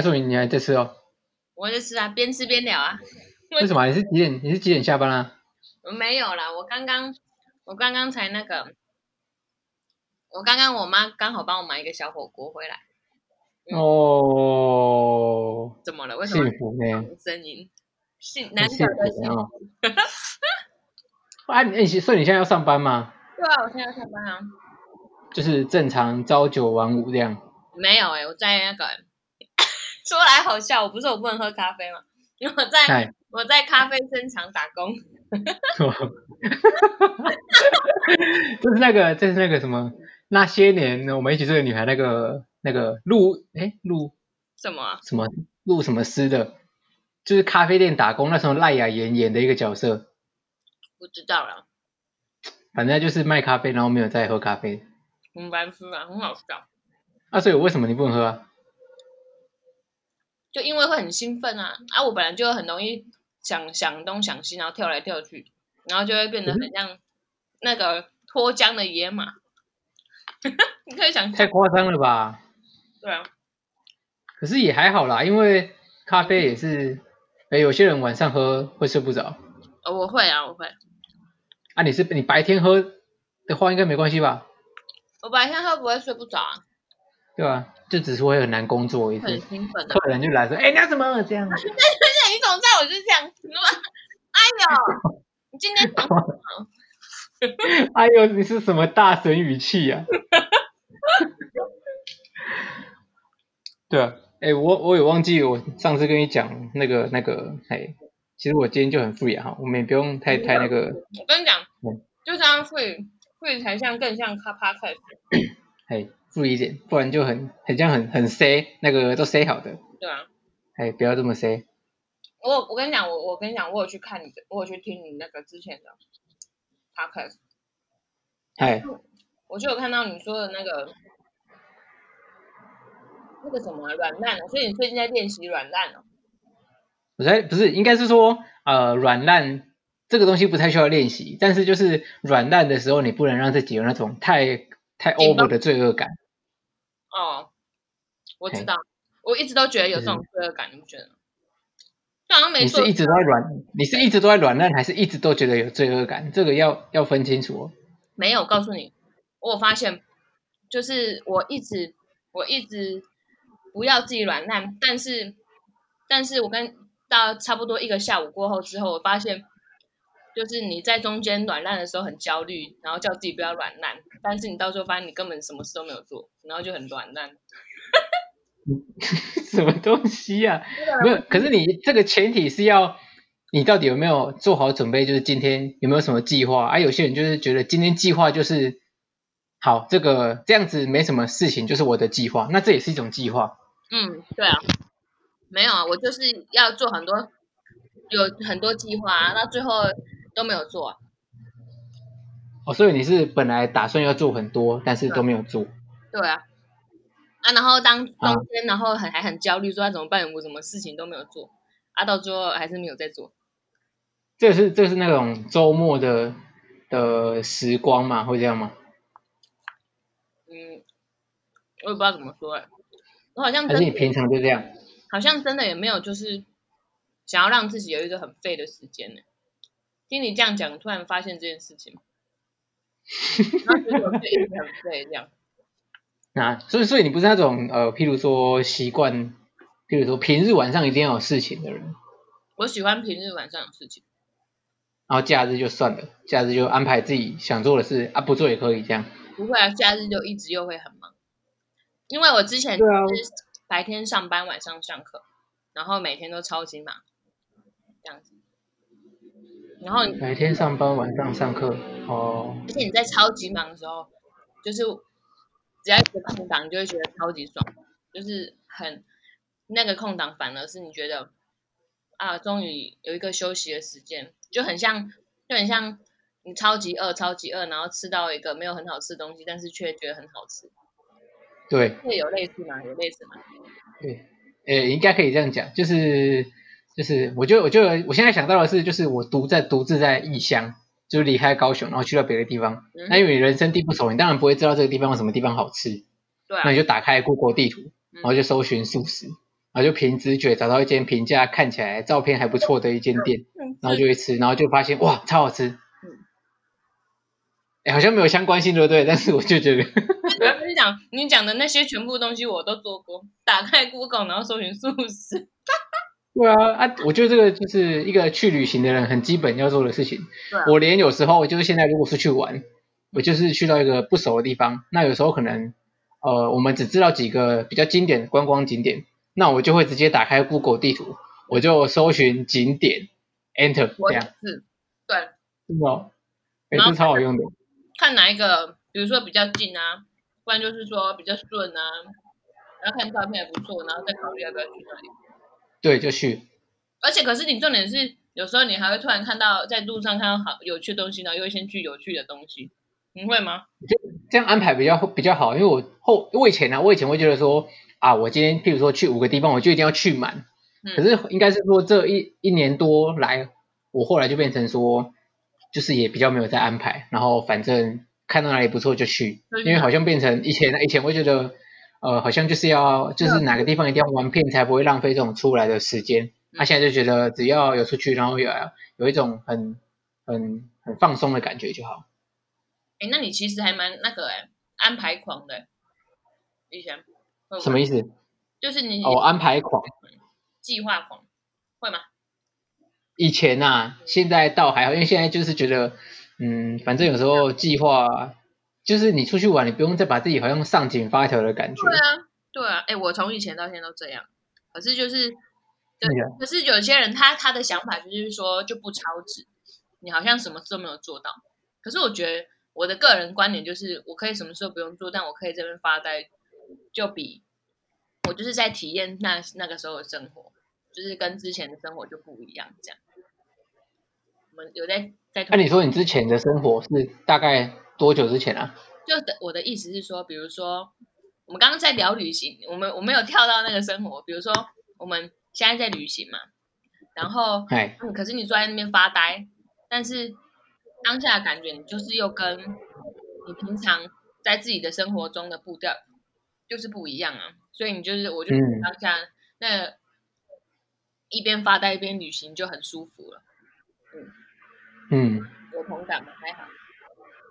阿叔，你还在吃哦？我在吃啊，边吃边聊啊。为什么？你是几点？你是几点下班啊？我没有啦，我刚刚我刚刚才那个，我刚刚我妈刚好帮我买一个小火锅回来。嗯、哦。怎么了？为什么？幸福呢？声音，幸难得的幸福。啊，你所以你现在要上班吗？对啊，我现在要上班啊。就是正常朝九晚五这样。没有哎、欸，我在那个说来好笑，我不是我不能喝咖啡吗？因为我在我在咖啡生厂打工。就是那个，就是那个什么，那些年我们一起追的女孩，那个那个录哎录什么什么录什么诗的，就是咖啡店打工那时候赖雅妍演的一个角色。不知道了。反正就是卖咖啡，然后没有在喝咖啡。很白痴啊，很好笑。啊，所以为什么你不能喝啊？就因为会很兴奋啊！啊，我本来就很容易想想东想西，然后跳来跳去，然后就会变得很像那个脱缰的野马。你可以想，太夸张了吧？对啊。可是也还好啦，因为咖啡也是，哎，有些人晚上喝会睡不着。哦，我会啊，我会。啊，你是你白天喝的话应该没关系吧？我白天喝不会睡不着啊。对啊，就只是会很难工作一次。很兴奋。客人就来说：“哎，你要怎么这样？”对对对，你总知道我就是这样，子吗？哎呦，你今天怎么？哎呦，你是什么大神语气啊？对啊，哎，我我也忘记我上次跟你讲那个那个，哎，其实我今天就很 free 啊，我们也不用太太那个。我跟你讲，嗯、就这样 free，free 才像更像咔啪开始。嘿。注意一点，不然就很很像很很塞，那个都塞好的。对啊。哎，不要这么塞。我我跟你讲，我我跟你讲，我有去看你的，我有去听你那个之前的 podcast。哎。我就有看到你说的那个那个什么软烂，所以你最近在练习软烂哦。我在不是，应该是说呃软烂这个东西不太需要练习，但是就是软烂的时候，你不能让自己有那种太。太 over 的罪恶感。哦，我知道，我一直都觉得有这种罪恶感，你不觉得吗？就好像没做。你是一直都在软，你是一直都在软烂，还是一直都觉得有罪恶感？这个要要分清楚哦。没有，告诉你，我发现，就是我一直我一直不要自己软烂，但是，但是我跟到差不多一个下午过后之后，我发现。就是你在中间软烂的时候很焦虑，然后叫自己不要软烂，但是你到时候发现你根本什么事都没有做，然后就很软烂。什么东西 啊？没有，可是你这个前提是要你到底有没有做好准备？就是今天有没有什么计划？啊，有些人就是觉得今天计划就是好，这个这样子没什么事情，就是我的计划，那这也是一种计划。嗯，对啊，没有啊，我就是要做很多，有很多计划啊，到最后。都没有做啊！哦，所以你是本来打算要做很多，但是都没有做。对啊，啊，然后当中间，然后很还很焦虑，说他怎么办？我什么事情都没有做，啊，到最后还是没有在做。这是这是那种周末的的时光嘛？会这样吗？嗯，我也不知道怎么说哎，我好像还是你平常就这样？好像真的也没有，就是想要让自己有一个很废的时间呢。听你这样讲，突然发现这件事情，然后觉得我自己很废这样。啊，所以所以你不是那种呃，譬如说习惯，譬如说平日晚上一定要有事情的人。我喜欢平日晚上有事情，然后假日就算了，假日就安排自己想做的事啊，不做也可以这样。不会啊，假日就一直又会很忙，因为我之前是白天上班，晚上上课，然后每天都超级忙，这样子。然后白天上班，晚上上课，哦。而且你在超级忙的时候，就是只要一个空档，你就会觉得超级爽，就是很那个空档，反而是你觉得啊，终于有一个休息的时间，就很像，就很像你超级饿，超级饿，然后吃到一个没有很好吃的东西，但是却觉得很好吃。对。会有类似吗？有类似吗？对，诶，应该可以这样讲，就是。就是，我就我就我现在想到的是，就是我独在独自在异乡，就是离开高雄，然后去到别的地方。嗯、那因为你人生地不熟，你当然不会知道这个地方有什么地方好吃。对、啊。那你就打开 Google 地图，然后就搜寻素食，嗯、然后就凭直觉找到一间评价看起来照片还不错的一间店，然后就去吃，然后就发现哇，超好吃。哎，好像没有相关性，对不对？但是我就觉得，我跟你讲，你讲的那些全部东西我都做过，打开 Google 然后搜寻素食。对啊，啊，我觉得这个就是一个去旅行的人很基本要做的事情。我连有时候就是现在如果出去玩，我就是去到一个不熟的地方，那有时候可能呃我们只知道几个比较经典的观光景点，那我就会直接打开 Google 地图，我就搜寻景点，Enter 这样。是，对。是吗？也是超好用的。看哪一个，比如说比较近啊，不然就是说比较顺啊，然后看照片也不错，然后再考虑要不要去那里。对，就去。而且，可是你重点是，有时候你还会突然看到在路上看到好有趣的东西，然后又会先去有趣的东西，你会吗？就这样安排比较比较好，因为我后我以前呢、啊，我以前会觉得说啊，我今天譬如说去五个地方，我就一定要去满。嗯、可是应该是说这一一年多来，我后来就变成说，就是也比较没有再安排，然后反正看到哪里不错就去，因为好像变成以前以前会觉得。呃，好像就是要，就是哪个地方一定要玩遍才不会浪费这种出来的时间。他、现在就觉得只要有出去，然后有有一种很很很放松的感觉就好。哎，那你其实还蛮那个哎，安排狂的。以前什么意思？就是你哦，安排狂，计划狂，会吗？以前呐、啊，现在倒还好，因为现在就是觉得，嗯，反正有时候计划。就是你出去玩，你不用再把自己好像上紧发条的感觉。对啊，对啊，哎，我从以前到现在都这样。可是就是，对，可是有些人他他的想法就是说就不超值，你好像什么事都没有做到。可是我觉得我的个人观点就是，我可以什么事都不用做，但我可以这边发呆，就比我就是在体验那那个时候的生活，就是跟之前的生活就不一样。这样，我们有在在。那、啊、你说你之前的生活是大概？多久之前啊？就的我的意思是说，比如说我们刚刚在聊旅行，我们我没有跳到那个生活。比如说我们现在在旅行嘛，然后，嗯，可是你坐在那边发呆，但是当下的感觉你就是又跟你平常在自己的生活中的步调就是不一样啊。所以你就是，我就当下、嗯、那一边发呆一边旅行就很舒服了。嗯嗯，有同感吗？还好。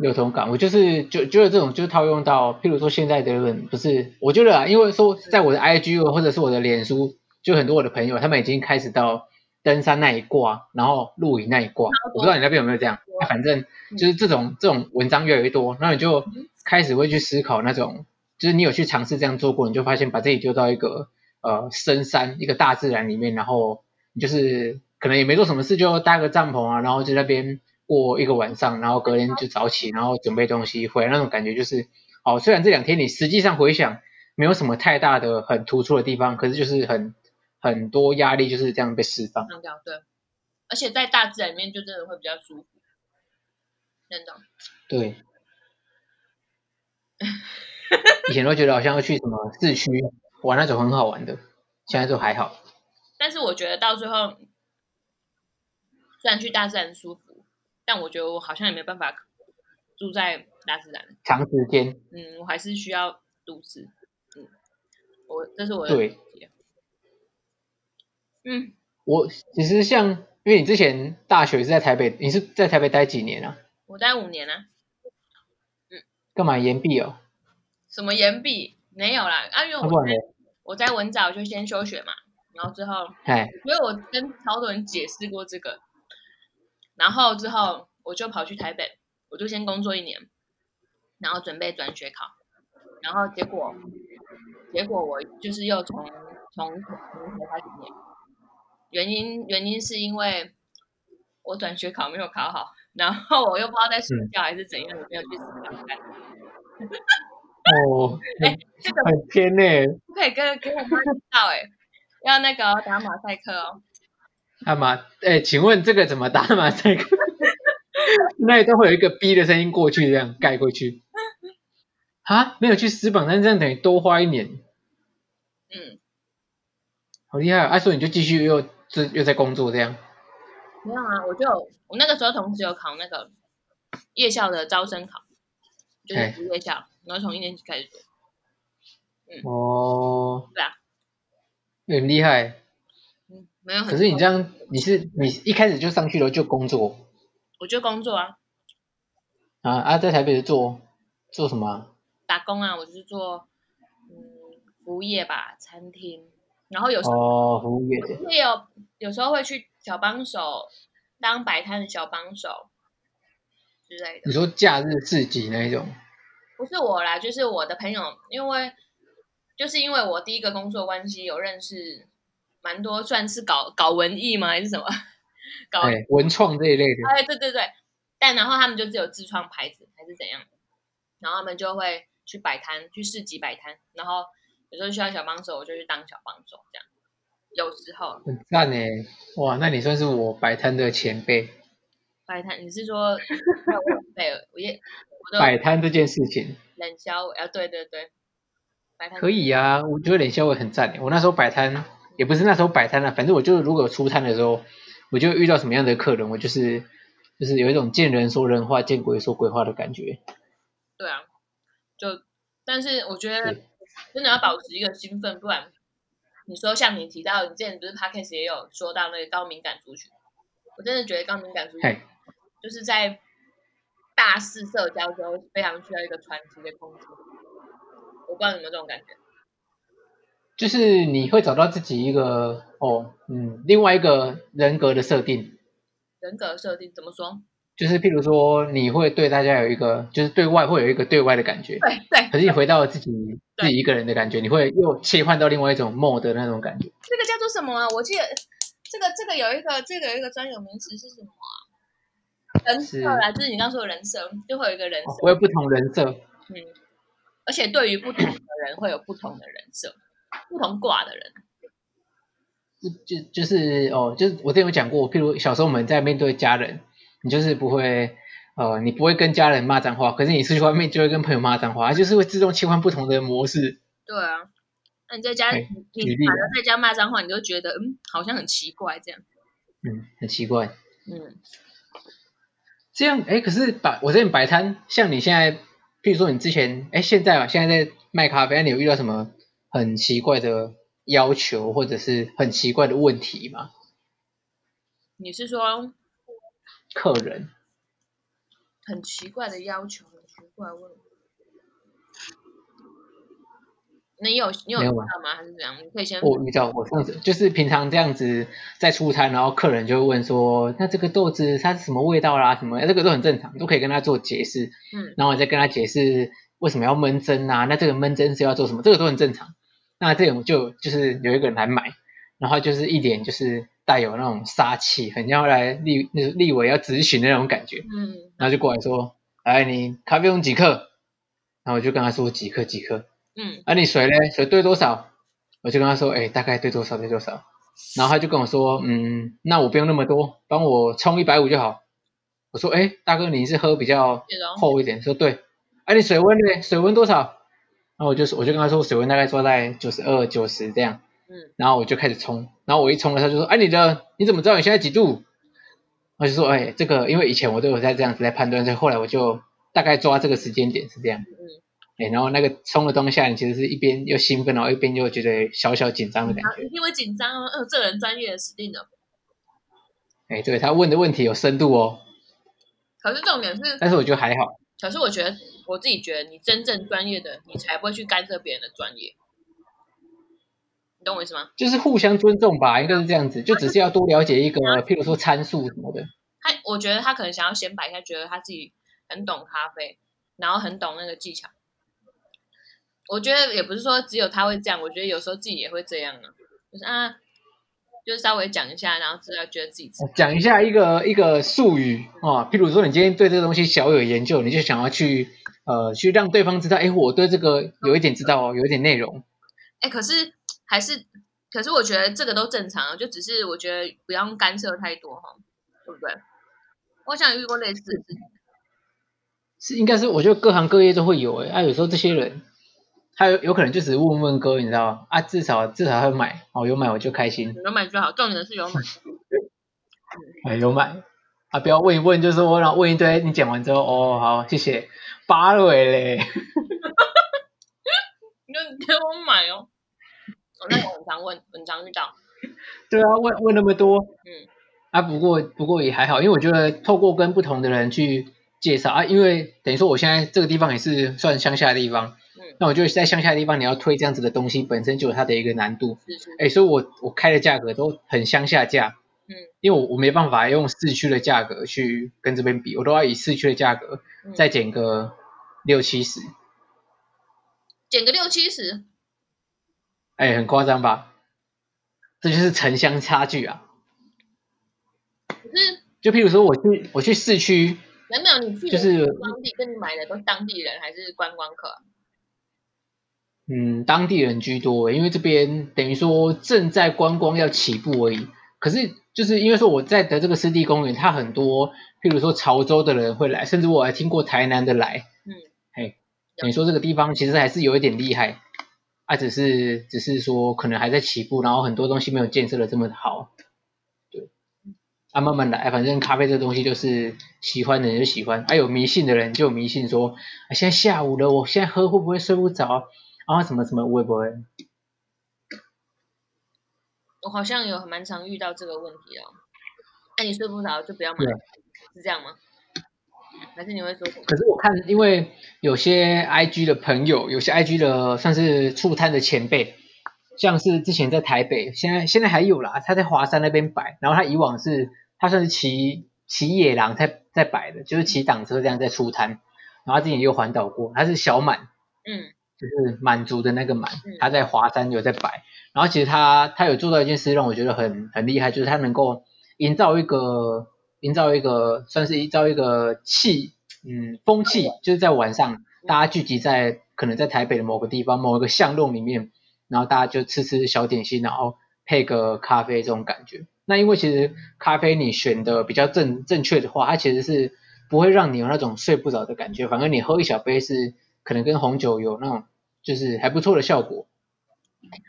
有同感，我就是就觉得这种就是套用到，譬如说现在的人不是，我觉得啊，因为说在我的 IG 或者是我的脸书，就很多我的朋友他们已经开始到登山那一挂，然后露营那一挂，我不知道你那边有没有这样，反正就是这种这种文章越来越多，然后你就开始会去思考那种，就是你有去尝试这样做过，你就发现把自己丢到一个呃深山一个大自然里面，然后就是可能也没做什么事，就搭个帐篷啊，然后就在那边。过一个晚上，然后隔天就早起，然后准备东西回来，那种感觉就是，哦，虽然这两天你实际上回想没有什么太大的很突出的地方，可是就是很很多压力就是这样被释放。对，而且在大自然里面就真的会比较舒服，真的。对。以前都觉得好像要去什么市区玩那种很好玩的，现在就还好。但是我觉得到最后，虽然去大自然舒服。但我觉得我好像也没办法住在大自然长时间。嗯，我还是需要都市。嗯，我这是我的对。嗯，我其实像，因为你之前大学是在台北，你是在台北待几年啊？我待五年啊。嗯。干嘛延毕哦？什么延毕？没有啦，啊，因为我在我在文藻就先休学嘛，然后之后，哎，因为我跟超多人解释过这个。然后之后我就跑去台北，我就先工作一年，然后准备转学考，然后结果结果我就是又从从从头开始念，原因原因是因为我转学考没有考好，然后我又不知道在睡觉还是怎样，我没有去思考看。哦，哎，这个很偏呢，不可以跟跟我妈知道哎，要那个打马赛克哦。打 马，哎，请问这个怎么打马赛克？那都会有一个 B 的声音过去，这样盖过去。啊，没有去撕榜单，这样等于多花一年。嗯，好厉害！啊，所以你就继续又这又在工作这样。没有啊，我就我那个时候同时有考那个夜校的招生考，就是读夜校，然后从一年级开始。哦。对啊。很厉害。嗯，没有很。可是你这样，你是你一开始就上去了就工作？我就工作啊。啊啊，在台北做做什么？打工啊，我就是做嗯服务业吧，餐厅。然后有时候哦，服务业会有有时候会去小帮手，当摆摊的小帮手之类的。你说假日自己那一种？不是我啦，就是我的朋友，因为就是因为我第一个工作关系有认识蛮多，算是搞搞文艺吗？还是什么？搞文创这一类的。哎，对对对，但然后他们就只有自创牌子还是怎样，然后他们就会去摆摊，去市集摆摊，然后。有时候需要小帮手，我就去当小帮手，这样。有时候很赞呢，哇，那你算是我摆摊的前辈。摆摊，你是说前辈？我也摆摊这件事情。冷销尾啊，对对对，摆摊可以啊，我觉得冷销尾很赞。我那时候摆摊也不是那时候摆摊了，反正我就是如果出摊的时候，我就遇到什么样的客人，我就是就是有一种见人说人话，见鬼说鬼话的感觉。对啊，就但是我觉得。真的要保持一个兴奋，不然你说像你提到，你之前不是 Podcast 也有说到那个高敏感族群，我真的觉得高敏感族群就是在大肆社交之后非常需要一个喘息的空间。我不知道你有没有这种感觉？就是你会找到自己一个哦，嗯，另外一个人格的设定。人格设定怎么说？就是譬如说，你会对大家有一个，就是对外会有一个对外的感觉，对对。可是你回到自己自己一个人的感觉，你会又切换到另外一种 mode 的那种感觉。这个叫做什么啊？我记得这个这个有一个这个有一个专有名词是什么啊？人设啊，就是你刚刚说的人设，就会有一个人设。我有不同人设。嗯。而且对于不同的人会有不同的人设，不同卦的人。就就就是哦，就是我之前有讲过，譬如小时候我们在面对家人。你就是不会，呃，你不会跟家人骂脏话，可是你出去外面就会跟朋友骂脏话，就是会自动切换不同的模式。对啊，那你在家，你反而在家骂脏话，你就觉得嗯，好像很奇怪这样。嗯，很奇怪。嗯，这样哎，可是摆我这边摆摊，像你现在，譬如说你之前，哎，现在啊，现在在卖咖啡，你有遇到什么很奇怪的要求，或者是很奇怪的问题吗？你是说？客人很奇怪的要求，很奇怪问。那你有你有遇到吗？还是怎样？你可以先。我遇到我上次就是平常这样子在出差，然后客人就会问说：“那这个豆子它是什么味道啦？什么？”这个都很正常，都可以跟他做解释。嗯。然后我再跟他解释为什么要闷蒸啊？那这个闷蒸是要做什么？这个都很正常。那这种就就是有一个人来买，然后就是一点就是。带有那种杀气，很像来立那个立委要质询的那种感觉，嗯，然后就过来说，哎，你咖啡用几克？然后我就跟他说几克几克，嗯，啊，你水嘞？水兑多少？我就跟他说，哎，大概兑多少兑多少？然后他就跟我说，嗯，那我不用那么多，帮我冲一百五就好。我说，哎，大哥，你是喝比较厚一点？说对，哎，你水温呢？水温多少？然后我就我就跟他说，水温大概说在九十二九十这样。嗯，然后我就开始冲，然后我一冲了，他就说，哎，你的你怎么知道你现在几度？我就说，哎，这个因为以前我都有在这样子在判断，所以后来我就大概抓这个时间点是这样。嗯，哎，然后那个冲的当下，你其实是一边又兴奋，然后一边又觉得小小紧张的感觉。你因为紧张哦，呃，这人专业死定了。哎，对，他问的问题有深度哦。可是重点是，但是我觉得还好。可是我觉得我自己觉得，你真正专业的，你才不会去干涉别人的专业。你懂我意思吗？就是互相尊重吧，应该是这样子，就只是要多了解一个，譬如说参数什么的。他我觉得他可能想要先摆一下，觉得他自己很懂咖啡，然后很懂那个技巧。我觉得也不是说只有他会这样，我觉得有时候自己也会这样啊，就是啊，就是稍微讲一下，然后知道觉得自己讲一下一个一个术语啊，譬如说你今天对这个东西小有研究，你就想要去呃去让对方知道，哎，我对这个有一点知道哦，有一点内容。哎，可是。还是，可是我觉得这个都正常，就只是我觉得不要干涉太多哈，对不对？我想遇过类似的事情，是应该是我觉得各行各业都会有哎，啊有时候这些人，他有有可能就只是问问哥，你知道吗？啊至少至少他会买，哦有买我就开心，有买就好，重点是有买，哎有买，啊不要问一问就说然后问一堆，你讲完之后哦好谢谢，八尾嘞，你就给我买哦。哦，那我很常问，很常遇到。对啊，问问那么多。嗯。啊，不过不过也还好，因为我觉得透过跟不同的人去介绍啊，因为等于说我现在这个地方也是算乡下的地方。嗯。那我觉得在乡下的地方，你要推这样子的东西，本身就有它的一个难度。是是。哎，所以我我开的价格都很乡下价。嗯。因为我我没办法用市区的价格去跟这边比，我都要以市区的价格再减个六七十。减个六七十。哎，很夸张吧？这就是城乡差距啊！可是，就譬如说，我去我去市区，没有，你去就是当地跟你买的都是当地人还是观光客？嗯，当地人居多，因为这边等于说正在观光要起步而已。可是就是因为说我在的这个湿地公园，它很多，譬如说潮州的人会来，甚至我还听过台南的来。等于说这个地方其实还是有一点厉害。啊，只是只是说可能还在起步，然后很多东西没有建设的这么好，对，啊，慢慢来，反正咖啡这东西就是喜欢的人就喜欢，啊，有迷信的人就有迷信说，啊，现在下午了，我现在喝会不会睡不着？啊，什么什么会不会？我好像有蛮常遇到这个问题哦，哎，你睡不着就不要买，是这样吗？还是你会说什么？可是我看，因为有些 IG 的朋友，有些 IG 的算是触摊的前辈，像是之前在台北，现在现在还有啦，他在华山那边摆，然后他以往是他算是骑骑野狼在在摆的，就是骑挡车这样在出摊，然后他之前也有环岛过，他是小满，嗯，就是满族的那个满，他在华山有在摆，然后其实他他有做到一件事让我觉得很很厉害，就是他能够营造一个。营造一个算是营造一个气，嗯，风气，就是在晚上大家聚集在可能在台北的某个地方某一个巷弄里面，然后大家就吃吃小点心，然后配个咖啡这种感觉。那因为其实咖啡你选的比较正正确的话，它其实是不会让你有那种睡不着的感觉，反而你喝一小杯是可能跟红酒有那种就是还不错的效果。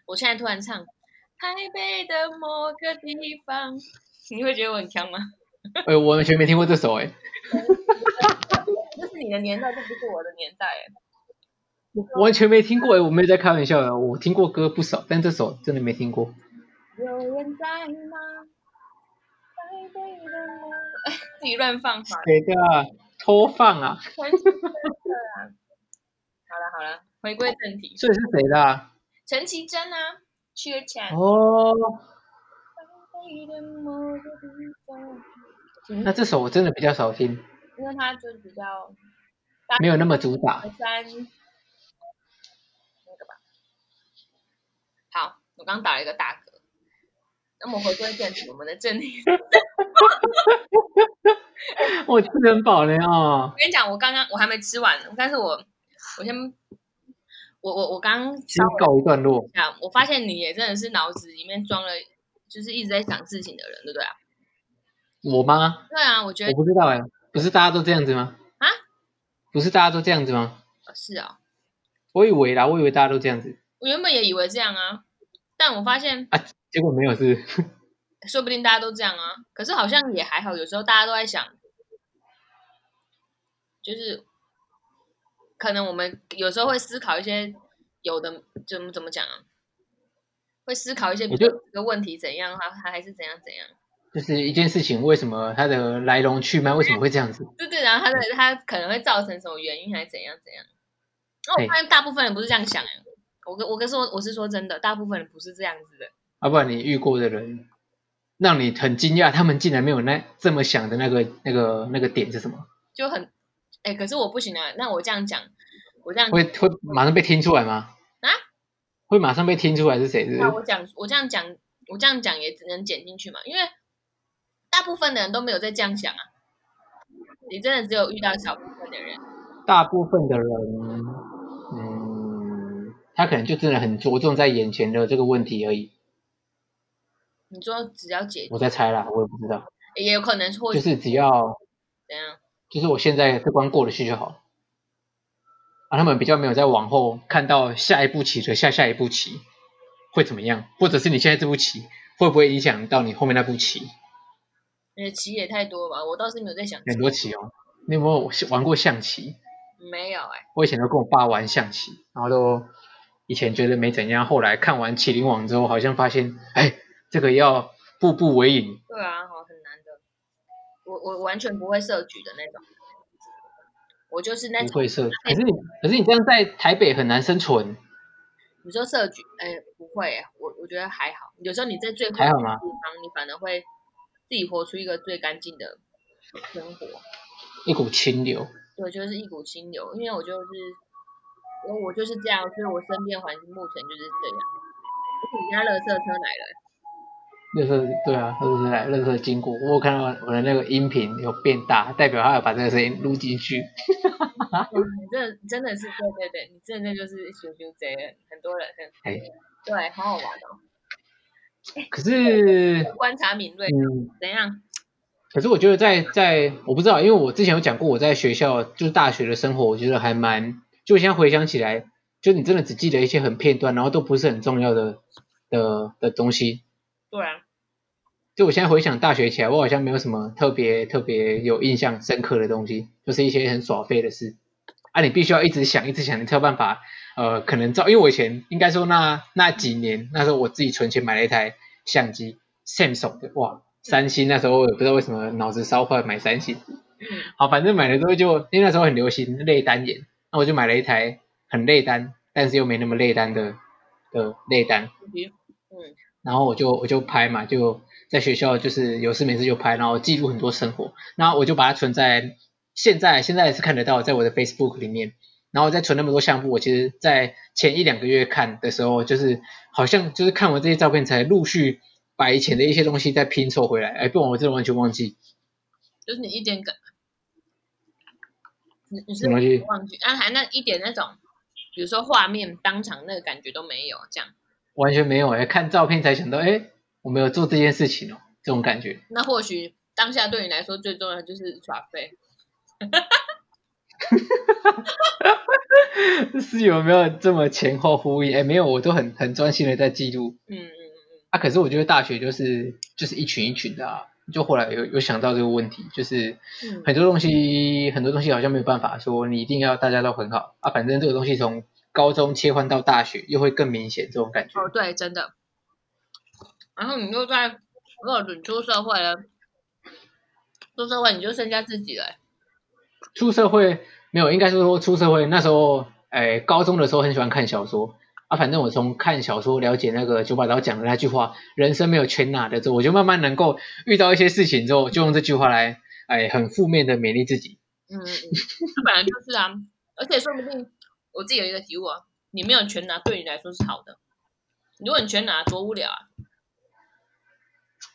我现在突然唱台北的某个地方，你会觉得我很强吗？哎，我完全没听过这首哎。这是你的年代，这不是我的年代哎。我完全没听过哎，我没有在开玩笑的，我听过歌不少，但这首真的没听过。有人在吗？哎，自己乱放。谁的？偷放啊。好了好了，回归正题。这是谁的？陈绮贞啊，薛强。哦。那这首我真的比较少听，因为它就比较没有那么主打。三那个吧，好，我刚打了一个大嗝。那么回归正题，我们的正题。我吃得很饱了啊！我跟你讲，我刚刚我还没吃完，但是我我先我我我刚先告一段落。我发现你也真的是脑子里面装了，就是一直在想事情的人，对不对啊？我吗？对啊，我觉得我不知道哎，不是大家都这样子吗？啊？不是大家都这样子吗？是啊，我以为啦，我以为大家都这样子。我原本也以为这样啊，但我发现啊，结果没有是，说不定大家都这样啊。可是好像也还好，有时候大家都在想，就是可能我们有时候会思考一些有的怎么怎么讲啊，会思考一些比如这个问题怎样，它它还是怎样怎样。就是一件事情，为什么它的来龙去脉为什么会这样子？对对，然后它的它可能会造成什么原因，还是怎样怎样？那我发现大部分人不是这样想哎，我跟我跟说我是说真的，大部分人不是这样子的。啊，不然你遇过的人，让你很惊讶，他们竟然没有那这么想的那个那个那个点是什么？就很哎，可是我不行啊，那我这样讲，我这样会会马上被听出来吗？啊？会马上被听出来是谁？是？那我讲我这样讲我这样讲也只能剪进去嘛，因为。大部分的人都没有在这样想啊，你真的只有遇到少部分的人。大部分的人，嗯，他可能就真的很着重在眼前的这个问题而已。你说只要解决，我在猜啦，我也不知道。也有可能会就是只要怎样，就是我现在这关过得去就好了。啊，他们比较没有在往后看到下一步棋的下下一步棋会怎么样，或者是你现在这步棋会不会影响到你后面那步棋？你的棋也太多吧，我倒是没有在想。很多棋哦，你有没有玩过象棋？没有哎、欸。我以前都跟我爸玩象棋，然后都以前觉得没怎样，后来看完《麒麟王》之后，好像发现，哎，这个要步步为营。对啊，好很难的。我我完全不会设局的那种，我就是那种不会设。可是你可是你这样在台北很难生存。你说设局，哎，不会，我我觉得还好。有时候你在最还好吗？地方，你反而会自己活出一个最干净的生活，一股清流。对，就是一股清流。因为我就是，我我就是这样，所以我身边环境目前就是这样。而且你家乐色车来了。垃圾对啊，垃圾来，乐色经过，我看到我的那个音频有变大，代表他要把这个声音录进去。嗯、你真的真的是对对对，你真的就是羞羞贼，很多人很，哎，对，好好玩哦。可是 观察敏锐，嗯，怎样？可是我觉得在在我不知道，因为我之前有讲过我在学校就是大学的生活，我觉得还蛮，就现在回想起来，就你真的只记得一些很片段，然后都不是很重要的的的东西。对啊。就我现在回想大学起来，我好像没有什么特别特别有印象深刻的东西，就是一些很耍废的事。啊，你必须要一直想，一直想，你才有办法，呃，可能照，因为我以前应该说那那几年，那时候我自己存钱买了一台相机，Samsung 的，哇，三星那时候我也不知道为什么脑子烧坏买三星。好，反正买了之后就，因为那时候很流行类单眼，那我就买了一台很类单，但是又没那么类单的的类单。嗯。然后我就我就拍嘛，就。在学校就是有事没事就拍，然后记录很多生活，然后我就把它存在现在现在是看得到，在我的 Facebook 里面，然后再存那么多相簿，我其实，在前一两个月看的时候，就是好像就是看完这些照片，才陆续把以前的一些东西再拼凑回来，哎，不然我真的完全忘记。就是你一点感，你你是忘记忘记啊？还那一点那种，比如说画面当场那个感觉都没有，这样完全没有哎，看照片才想到哎。我没有做这件事情哦，这种感觉。那或许当下对你来说最重要的就是耍废。是有没有这么前后呼应？哎，没有，我都很很专心的在记录。嗯嗯嗯。啊，可是我觉得大学就是就是一群一群的啊。就后来有有想到这个问题，就是很多东西、嗯、很多东西好像没有办法说你一定要大家都很好啊。反正这个东西从高中切换到大学又会更明显这种感觉。哦，对，真的。然后你又在，如果你出社会了，出社会你就剩下自己了。出社会没有，应该是说出社会那时候，哎，高中的时候很喜欢看小说啊。反正我从看小说了解那个九把刀讲的那句话“人生没有全拿的”之后，我就慢慢能够遇到一些事情之后，就用这句话来，哎，很负面的勉励自己。嗯嗯，这本来就是啊，而且说不定我自己有一个体悟啊，你没有全拿，对你来说是好的。如果你全拿，多无聊啊。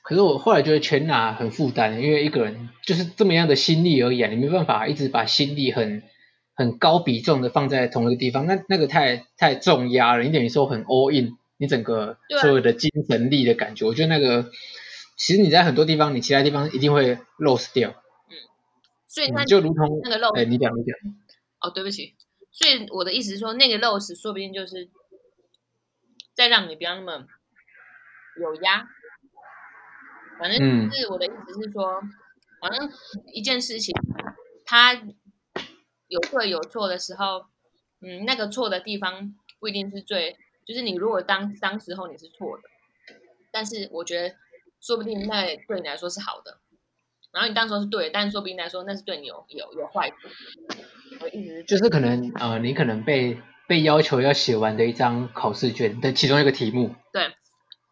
可是我后来觉得全拿很负担，因为一个人就是这么样的心力而已啊，你没办法一直把心力很很高比重的放在同一个地方，那那个太太重压了，你等于说很 all in，你整个所有的精神力的感觉，我觉得那个其实你在很多地方，你其他地方一定会 lose 掉。嗯，所以那就如同那个 lose，哎，你讲你讲。哦，对不起，所以我的意思是说，那个 lose 说不定就是再让你不要那么有压。反正就是我的意思是说，嗯、反正一件事情，他有对有错的时候，嗯，那个错的地方不一定是最，就是你如果当当时候你是错的，但是我觉得说不定那对你来说是好的，然后你当时候是对的，但是说不定来说那是对你有有有坏处。我一直就是可能呃，你可能被被要求要写完的一张考试卷的其中一个题目。对。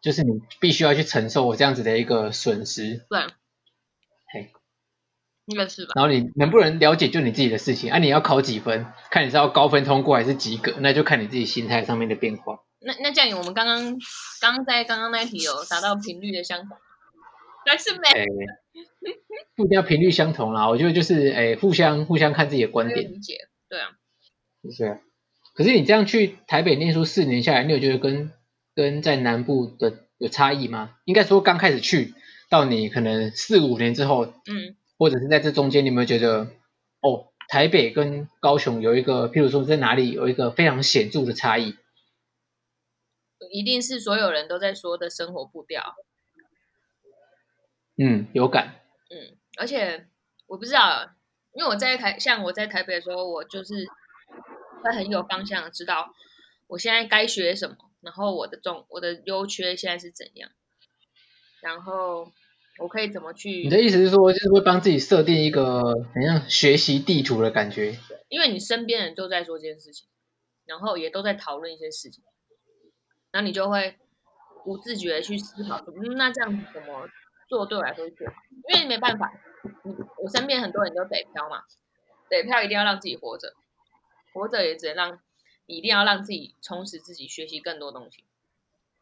就是你必须要去承受我这样子的一个损失，对，嘿，应该是吧。然后你能不能了解就你自己的事情啊？你要考几分？看你是要高分通过还是及格，那就看你自己心态上面的变化。那那这样，我们刚刚刚在刚刚那一题有达到频率的相同，但是没？欸、不一定要频率相同啦，我觉得就是诶、欸，互相互相看自己的观点，理解，对啊，是啊。可是你这样去台北念书四年下来，你有觉得跟？跟在南部的有差异吗？应该说刚开始去到你可能四五年之后，嗯，或者是在这中间，你有没有觉得哦，台北跟高雄有一个，譬如说在哪里有一个非常显著的差异？一定是所有人都在说的生活步调。嗯，有感。嗯，而且我不知道，因为我在台，像我在台北的时候，我就是会很有方向知道。我现在该学什么，然后我的重我的优缺现在是怎样，然后我可以怎么去？你的意思是说，就是会帮自己设定一个很像学习地图的感觉？因为你身边人都在做这件事情，然后也都在讨论一些事情，然后你就会不自觉的去思考说，嗯，那这样子怎么做对我来说是最好？因为没办法，我身边很多人都北漂嘛，北漂一定要让自己活着，活着也只能让你一定要让自己充实自己，学习更多东西。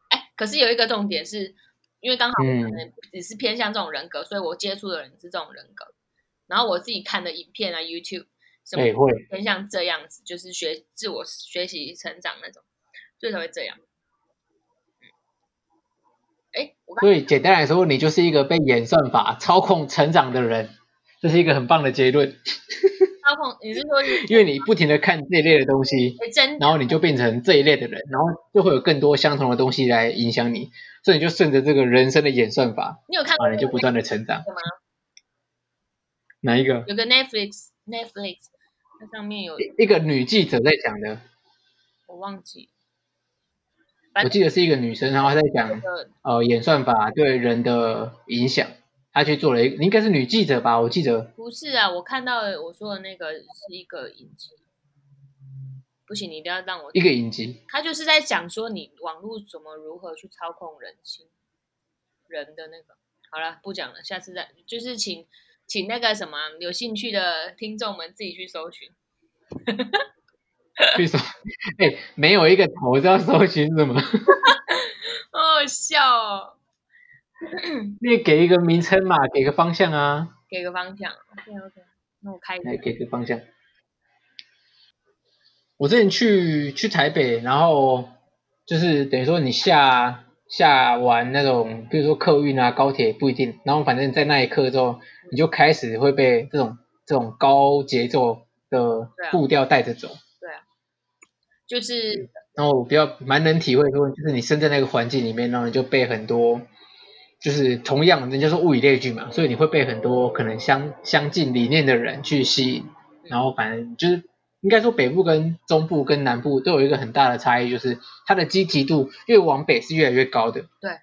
哎，可是有一个重点是，因为刚好我可能只是偏向这种人格，嗯、所以我接触的人是这种人格，然后我自己看的影片啊，YouTube。什么会偏向这样子，就是学自我学习成长那种，所以才会这样。哎，所以简单来说，你就是一个被演算法操控成长的人，这是一个很棒的结论。操控，你是说，因为你不停的看这一类的东西，然后你就变成这一类的人，然后就会有更多相同的东西来影响你，所以你就顺着这个人生的演算法，你有看过，你就不断的成长。哪一个？有个 Netflix，Netflix。上面有一个女记者在讲的，我忘记，我记得是一个女生，然后她在讲呃演算法对人的影响，她去做了一个，你应该是女记者吧？我记得不是啊，我看到的我说的那个是一个影集，不行，你一定要让我一个影集，他就是在讲说你网络怎么如何去操控人心，人的那个，好了，不讲了，下次再就是请。请那个什么有兴趣的听众们自己去搜寻，去搜，哎、欸，没有一个头知道搜寻什么，好好笑哦。你也给一个名称嘛，给个方向啊。给个方向，OK OK，那我开一个。来给个方向。我之前去去台北，然后就是等于说你下。下完那种，比如说客运啊、高铁不一定，然后反正在那一刻之后，你就开始会被这种这种高节奏的步调带着走。对啊，就是。然后我比较蛮能体会说，就是你身在那个环境里面，然后你就被很多，就是同样人家说物以类聚嘛，所以你会被很多可能相相近理念的人去吸引，然后反正就是。应该说北部跟中部跟南部都有一个很大的差异，就是它的积极度越往北是越来越高的。对，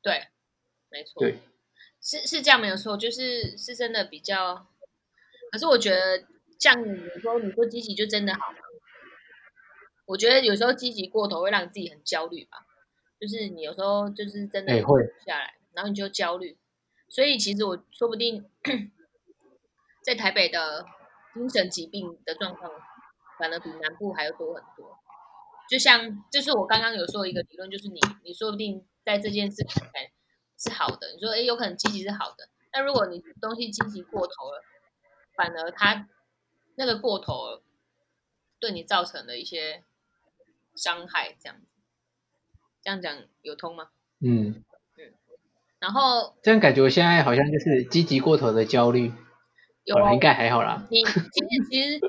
对，没错。对，是是这样没有错，就是是真的比较。可是我觉得像你说你说积极就真的好吗？我觉得有时候积极过头会让自己很焦虑吧。就是你有时候就是真的会下来，然后你就焦虑。所以其实我说不定 在台北的。精神疾病的状况反而比南部还要多很多，就像就是我刚刚有说一个理论，就是你你说不定在这件事是好的，你说哎有可能积极是好的，但如果你东西积极过头了，反而它那个过头对你造成了一些伤害，这样这样讲有通吗？嗯嗯，然后这样感觉我现在好像就是积极过头的焦虑。有，应该还好啦。你其实其实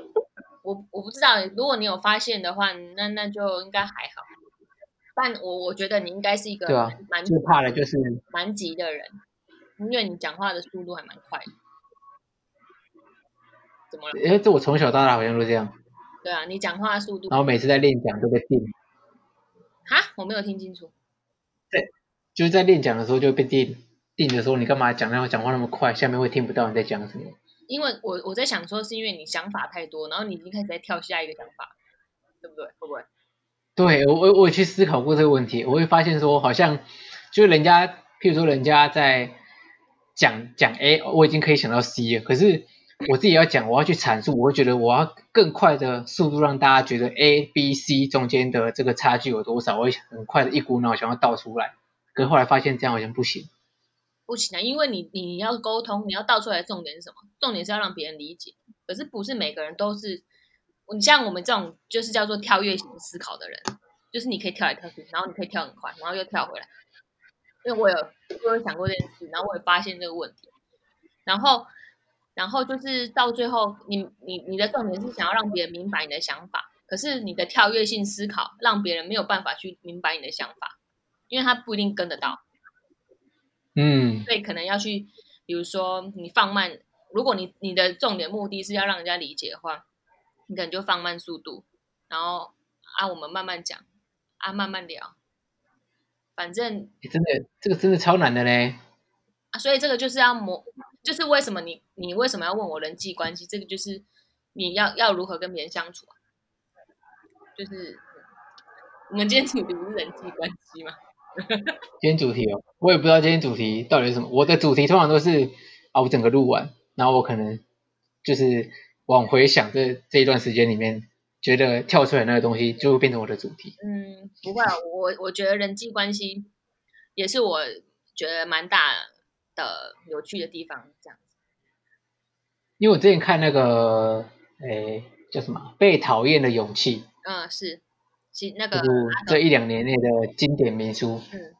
我我不知道，如果你有发现的话，那那就应该还好。但我我觉得你应该是一个蛮最怕的就是蛮急的人，因为你讲话的速度还蛮快的。怎么了？哎，这我从小到大好像都这样。对啊，你讲话的速度。然后每次在练讲都被电。哈？我没有听清楚。对，就是在练讲的时候就被定定的时候你干嘛讲那么讲话那么快，下面会听不到你在讲什么。因为我我在想说，是因为你想法太多，然后你已经开始在跳下一个想法，对不对？会不会？对，我我我去思考过这个问题，我会发现说，好像就是人家，譬如说人家在讲讲 A，我已经可以想到 C 了，可是我自己要讲，我要去阐述，我会觉得我要更快的速度让大家觉得 A、B、C 中间的这个差距有多少，我会很快的一股脑想要倒出来，可是后来发现这样好像不行。不行啊，因为你你要沟通，你要倒出来的重点是什么？重点是要让别人理解。可是不是每个人都是，你像我们这种就是叫做跳跃型思考的人，就是你可以跳来跳去，然后你可以跳很快，然后又跳回来。因为我有我有想过这件事，然后我也发现这个问题。然后然后就是到最后，你你你的重点是想要让别人明白你的想法，可是你的跳跃性思考让别人没有办法去明白你的想法，因为他不一定跟得到。嗯，所以可能要去，比如说你放慢，如果你你的重点目的是要让人家理解的话，你可能就放慢速度，然后啊，我们慢慢讲，啊，慢慢聊，反正真的这个真的超难的嘞。啊，所以这个就是要磨，就是为什么你你为什么要问我人际关系？这个就是你要要如何跟别人相处啊？就是我们今天主题不是人际关系吗？今天主题哦，我也不知道今天主题到底是什么。我的主题通常都是啊，我整个录完，然后我可能就是往回想这这一段时间里面，觉得跳出来那个东西就会变成我的主题。嗯，不会啊，我我觉得人际关系也是我觉得蛮大的有趣的地方，这样子。因为我之前看那个，诶，叫什么？被讨厌的勇气。嗯，是。是那个就是这一两年内的经典名书，嗯，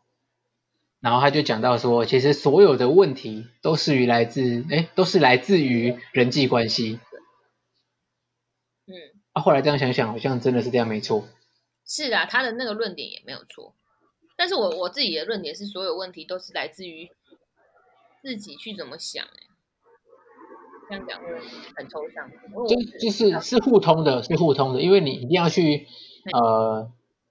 然后他就讲到说，其实所有的问题都是于来自，哎，都是来自于人际关系，嗯，啊，后来这样想想，好像真的是这样，没错。是啊，他的那个论点也没有错，但是我我自己的论点是，所有问题都是来自于自己去怎么想，哎，这样讲会很抽象，就就是是互通的，是互通的，因为你一定要去。呃，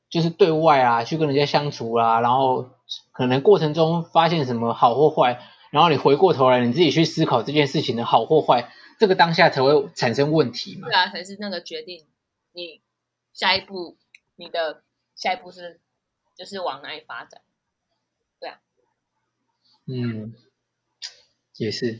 就是对外啊，去跟人家相处啦、啊，然后可能过程中发现什么好或坏，然后你回过头来你自己去思考这件事情的好或坏，这个当下才会产生问题嘛。对啊，才是那个决定你下一步，你的下一步是就是往哪里发展？对啊，嗯，也是。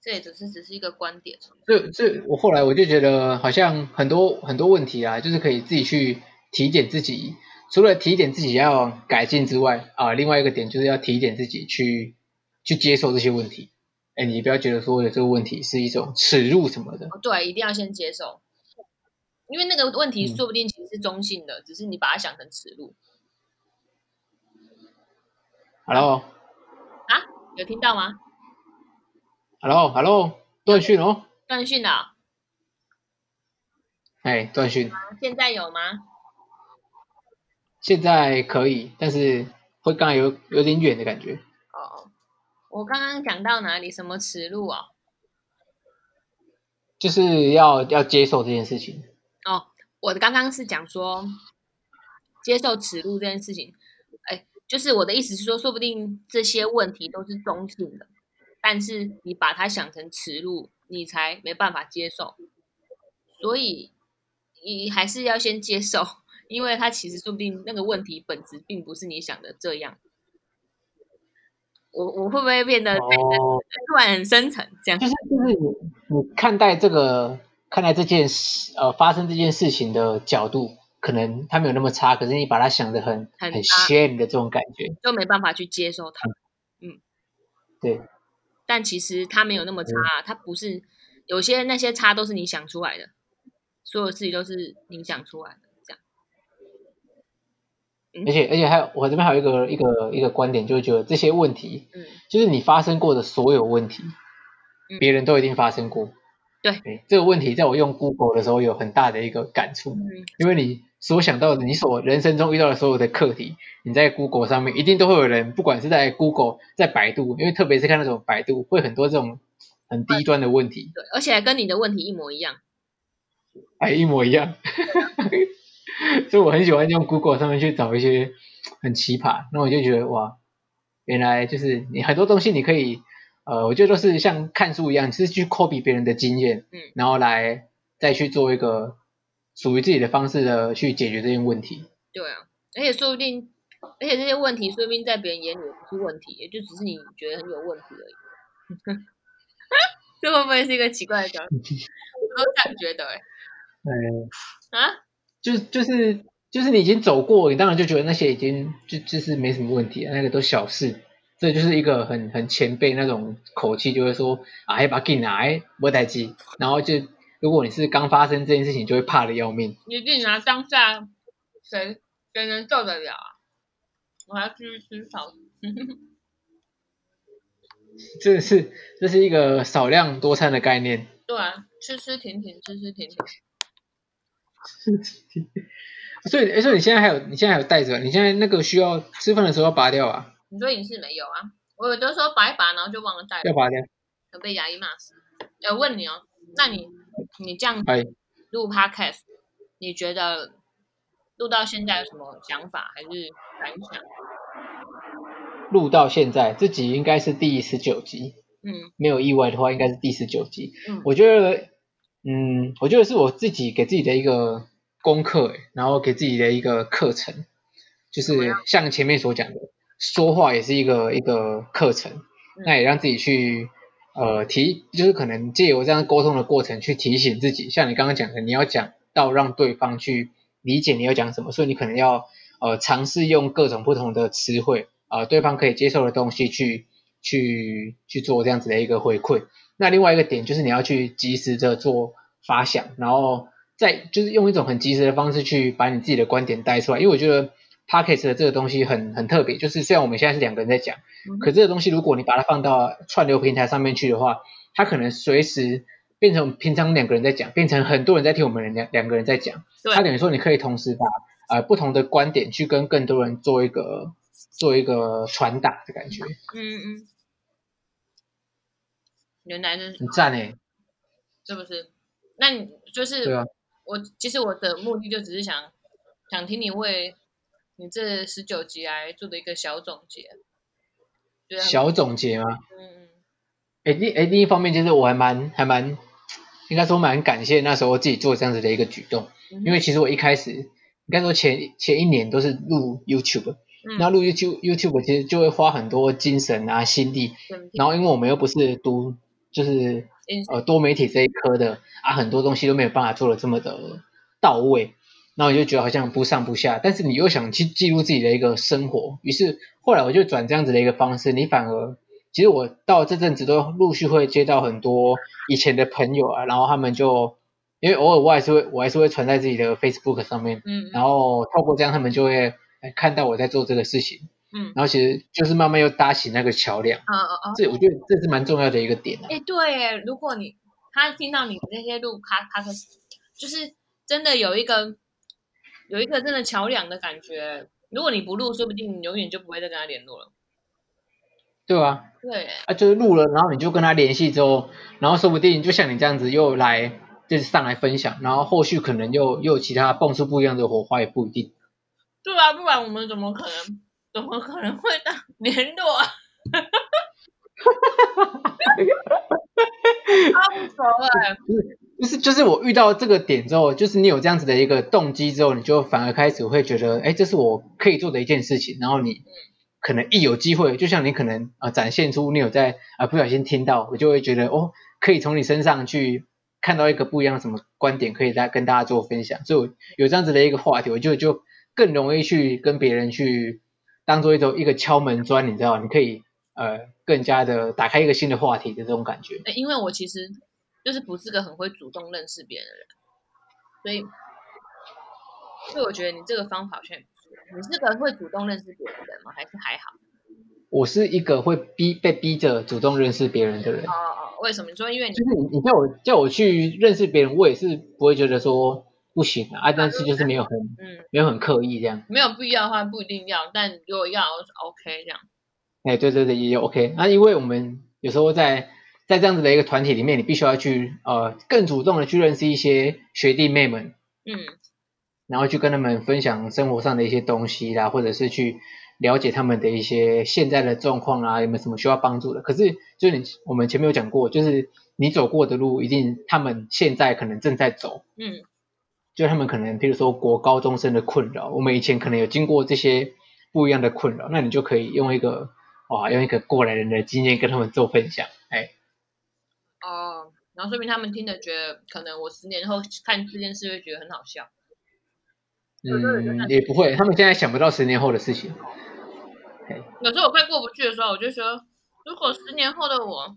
这也只是只是一个观点。这这，我后来我就觉得，好像很多很多问题啊，就是可以自己去提点自己。除了提点自己要改进之外，啊，另外一个点就是要提点自己去去接受这些问题。哎，你不要觉得说有这个问题是一种耻辱什么的。对，一定要先接受，因为那个问题说不定其实是中性的，嗯、只是你把它想成耻辱。Hello。啊，有听到吗？Hello，Hello，断讯哦。断讯了。哎，断讯。现在有吗？现在可以，但是会刚才有有点远的感觉。哦，我刚刚讲到哪里？什么耻辱啊？就是要要接受这件事情。哦，我刚刚是讲说接受耻辱这件事情。哎，就是我的意思是说，说不定这些问题都是中性的。但是你把它想成耻辱，你才没办法接受。所以你还是要先接受，因为它其实说不定那个问题本质并不是你想的这样。我我会不会变得突然很深沉？这样就是就是你你看待这个看待这件事呃发生这件事情的角度，可能它没有那么差，可是你把它想的很很 shame 的这种感觉，就没办法去接受它。嗯，对。但其实它没有那么差，啊，它不是有些那些差都是你想出来的，所有事情都是你想出来的，这样。而且而且还有我这边还有一个一个一个观点，就是觉得这些问题，嗯，就是你发生过的所有问题，嗯，别人都一定发生过。对，对，这个问题在我用 Google 的时候有很大的一个感触，嗯，因为你。所想到的，你所人生中遇到的所有的课题，你在 Google 上面一定都会有人，不管是在 Google，在百度，因为特别是看那种百度，会很多这种很低端的问题。对，而且还跟你的问题一模一样。哎一模一样。所以我很喜欢用 Google 上面去找一些很奇葩，那我就觉得哇，原来就是你很多东西你可以，呃，我觉得都是像看书一样，就是去 copy 别人的经验，嗯，然后来再去做一个。属于自己的方式的去解决这些问题。对啊，而且说不定，而且这些问题说不定在别人眼里也不是问题，也就只是你觉得很有问题而已。这会不会是一个奇怪的角度？我都这样觉得哎。嗯。啊？就就是就是你已经走过，你当然就觉得那些已经就就是没什么问题，那个都小事。这就是一个很很前辈那种口气，就会说啊，哎，把给拿，哎，没代志，然后就。如果你是刚发生这件事情，就会怕的要命。你自己拿当下，谁谁能受得了啊？我还要继续吃草。这是这是一个少量多餐的概念。对啊，吃吃停停，吃吃停停。吃吃甜甜。所以，所以你现在还有，你现在还有带着？你现在那个需要吃饭的时候要拔掉啊？你说影视没有啊？我有的时候拔一拔，然后就忘了带。要拔掉。要被牙医骂死。要问你哦，那你？你这样录 podcast，你觉得录到现在有什么想法还是感想？录到现在，这集应该是第十九集。嗯，没有意外的话，应该是第十九集。嗯，我觉得，嗯，我觉得是我自己给自己的一个功课，然后给自己的一个课程，就是像前面所讲的，说话也是一个一个课程，那也让自己去呃提，就是可能借由这样沟通的过程去提醒自己，像你刚刚讲的，你要讲到让对方去理解你要讲什么，所以你可能要呃尝试用各种不同的词汇，呃，对方可以接受的东西去。去去做这样子的一个回馈，那另外一个点就是你要去及时的做发想，然后再就是用一种很及时的方式去把你自己的观点带出来，因为我觉得 Podcast 的这个东西很很特别，就是虽然我们现在是两个人在讲，可这个东西如果你把它放到串流平台上面去的话，它可能随时变成平常两个人在讲，变成很多人在听我们两两个人在讲，它等于说你可以同时把呃不同的观点去跟更多人做一个做一个传达的感觉，嗯嗯。原来是很赞诶，是不是？那你就是对啊，我其实我的目的就只是想想听你为你这十九集来做的一个小总结。小总结吗？嗯嗯。哎，另哎另一方面就是我还蛮还蛮应该说蛮感谢那时候自己做这样子的一个举动，嗯、因为其实我一开始应该说前前一年都是录 YouTube，那、嗯、录 YouTube YouTube 其实就会花很多精神啊心力，嗯、然后因为我们又不是读。就是呃多媒体这一科的啊，很多东西都没有办法做的这么的到位，然后我就觉得好像不上不下，但是你又想去记录自己的一个生活，于是后来我就转这样子的一个方式，你反而其实我到这阵子都陆续会接到很多以前的朋友啊，然后他们就因为偶尔我还是会我还是会传在自己的 Facebook 上面，嗯，然后透过这样他们就会看到我在做这个事情。嗯，然后其实就是慢慢又搭起那个桥梁，啊啊啊！这我觉得这是蛮重要的一个点啊。哎，对，如果你他听到你那些录卡卡克，就是真的有一个有一个真的桥梁的感觉。如果你不录，说不定你永远就不会再跟他联络了。对啊，对，啊，就是录了，然后你就跟他联系之后，然后说不定就像你这样子又来就是上来分享，然后后续可能又又有其他蹦出不一样的火花也不一定。对啊，不然我们怎么可能？怎么可能会当联络啊？哈哈哈哈哈！就是就是我遇到这个点之后，就是你有这样子的一个动机之后，你就反而开始会觉得，哎，这是我可以做的一件事情。然后你可能一有机会，就像你可能啊、呃、展现出你有在啊、呃、不小心听到，我就会觉得哦，可以从你身上去看到一个不一样的什么观点，可以再跟大家做分享。所以有这样子的一个话题，我就就更容易去跟别人去。当做一种一个敲门砖，你知道，你可以呃更加的打开一个新的话题的这种感觉。因为我其实就是不是个很会主动认识别人的人，所以所以我觉得你这个方法确实不错。你是个会主动认识别人的人吗？还是还好？我是一个会逼被逼着主动认识别人的人。哦哦，为什么？你说因为你就是你，你叫我叫我去认识别人，我也是不会觉得说。不行啊，但是就是没有很，嗯，没有很刻意这样。没有必要的话不一定要，但如果要是 OK 这样。哎，对对对，也有 OK。那因为我们有时候在在这样子的一个团体里面，你必须要去呃更主动的去认识一些学弟妹们，嗯，然后去跟他们分享生活上的一些东西啦，或者是去了解他们的一些现在的状况啊，有没有什么需要帮助的。可是就是你我们前面有讲过，就是你走过的路，一定他们现在可能正在走，嗯。就他们可能，比如说国高中生的困扰，我们以前可能有经过这些不一样的困扰，那你就可以用一个哇，用一个过来人的经验跟他们做分享，然后说明他们听的觉得，可能我十年后看这件事会觉得很好笑。嗯，也不会，他们现在想不到十年后的事情。有时候我快过不去的时候，我就说，如果十年后的我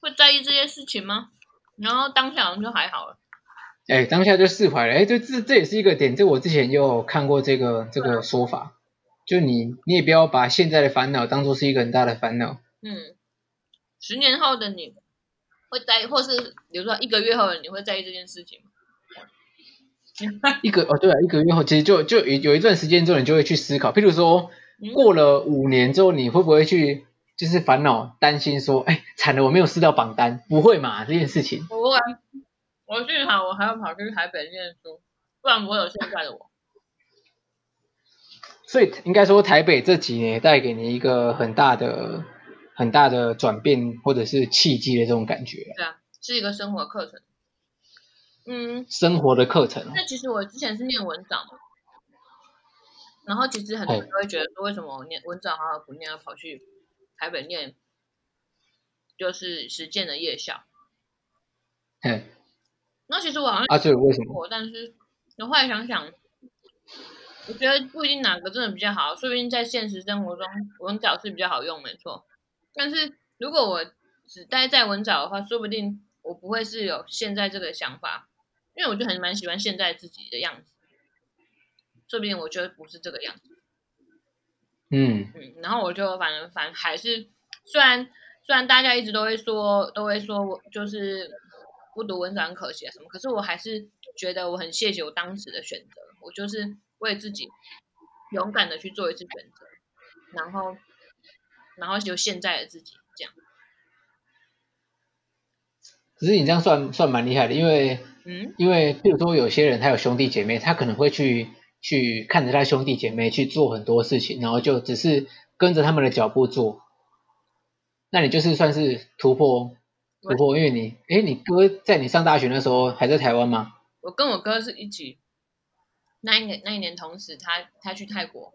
会在意这些事情吗？然后当下就还好了。哎，当下就释怀了。哎，这这这也是一个点。这我之前有看过这个这个说法，就你你也不要把现在的烦恼当做是一个很大的烦恼。嗯，十年后的你会在意，或是比如说一个月后你会在意这件事情吗？一个哦，对啊，一个月后其实就就有有一段时间之后，你就会去思考。譬如说，过了五年之后，你会不会去就是烦恼担心说，哎，惨了，我没有撕到榜单，不会嘛？这件事情不会。我幸好我还要跑去台北念书，不然不会有现在的我。所以应该说台北这几年带给你一个很大的、很大的转变，或者是契机的这种感觉。对啊，是一个生活课程。嗯，生活的课程。那其实我之前是念文藻嘛，然后其实很多人都会觉得说，为什么我念文藻好好不念，要跑去台北念，就是实践的夜校。嗯。那其实我好像啊，这个为什么？但是我后来想想，我觉得不一定哪个真的比较好，说不定在现实生活中文藻是比较好用，没错。但是如果我只待在文藻的话，说不定我不会是有现在这个想法。因为我就很蛮喜欢现在自己的样子，说不定我觉得不是这个样子。嗯嗯，然后我就反正反正还是，虽然虽然大家一直都会说都会说我就是不读文藻很可惜啊什么，可是我还是觉得我很谢谢我当时的选择，我就是为自己勇敢的去做一次选择，然后然后有现在的自己这样。可是你这样算算蛮厉害的，因为。嗯，因为比如说有些人他有兄弟姐妹，他可能会去去看着他兄弟姐妹去做很多事情，然后就只是跟着他们的脚步做。那你就是算是突破突破，因为你哎，你哥在你上大学的时候还在台湾吗？我跟我哥是一起，那一年那一年同时他他去泰国，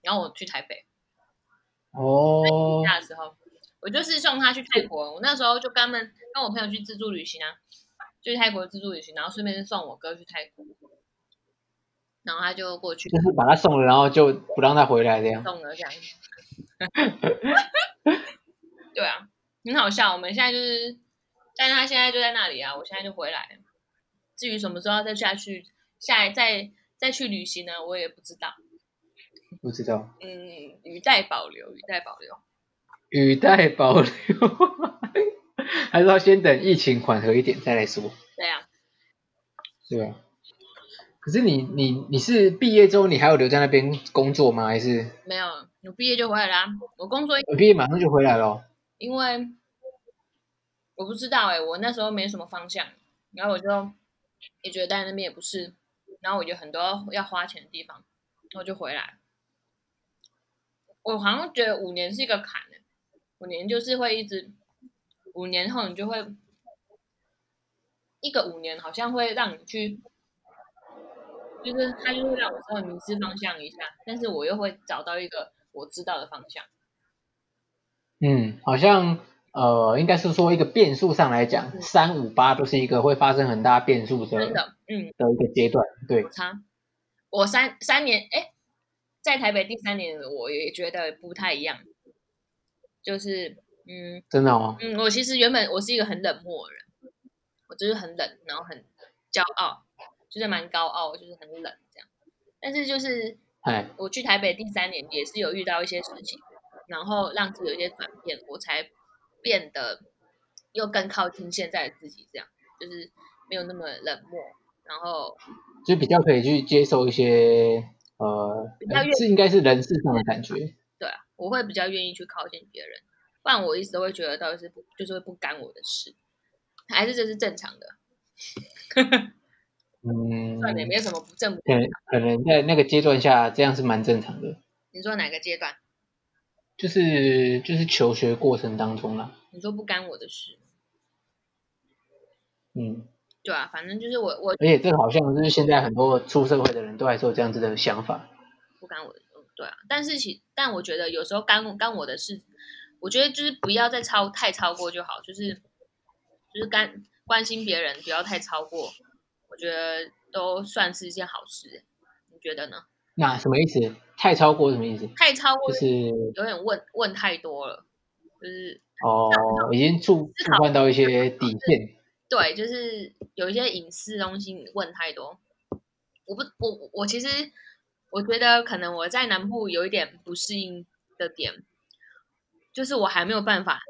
然后我去台北。哦。那时候我就是送他去泰国，我那时候就跟他们跟我朋友去自助旅行啊。去泰国自助旅行，然后顺便送我哥去泰国，然后他就过去，就是把他送了，然后就不让他回来这样。送了这样。对啊，很好笑。我们现在就是，但是他现在就在那里啊，我现在就回来。至于什么时候再下去，下再再去旅行呢？我也不知道。不知道。嗯，语带保留，语带保留。语带保留。还是要先等疫情缓和一点再来说。对啊，对啊。可是你你你是毕业之后你还有留在那边工作吗？还是没有？我毕业就回来啦。我工作，我毕业马上就回来了。因为我不知道哎、欸，我那时候没什么方向，然后我就也觉得待在那边也不是，然后我有很多要花钱的地方，然后就回来。我好像觉得五年是一个坎、欸，五年就是会一直。五年后，你就会一个五年，好像会让你去，就是他就会让我稍微迷失方向一下，但是我又会找到一个我知道的方向。嗯，好像呃，应该是说一个变数上来讲，嗯、三五八都是一个会发生很大变数的，真的，嗯，的一个阶段。对，差我三三年，哎，在台北第三年，我也觉得不太一样，就是。嗯，真的吗。嗯，我其实原本我是一个很冷漠的人，我就是很冷，然后很骄傲，就是蛮高傲，就是很冷这样。但是就是，哎，我去台北第三年也是有遇到一些事情，然后让自己有一些转变，我才变得又更靠近现在的自己，这样就是没有那么冷漠，然后就比较可以去接受一些呃，比较是应该是人事上的感觉。对啊，我会比较愿意去靠近别人。不然我一直都会觉得到底是不就是会不干我的事，还是这是正常的？嗯，算了，也没有什么不正不正。可能在那个阶段下，这样是蛮正常的。你说哪个阶段？就是就是求学过程当中啦。你说不干我的事。嗯，对啊，反正就是我我。而且这个好像就是现在很多出社会的人都还是有这样子的想法。不干我的，对啊，但是其但我觉得有时候干干我的事。我觉得就是不要再超太超过就好，就是就是干关心别人不要太超过，我觉得都算是一件好事。你觉得呢？那什么意思？太超过什么意思？太超过就是有点问问太多了，就是哦，已经触触犯到一些底线。对，就是有一些隐私东西你问太多。我不，我我其实我觉得可能我在南部有一点不适应的点。就是我还没有办法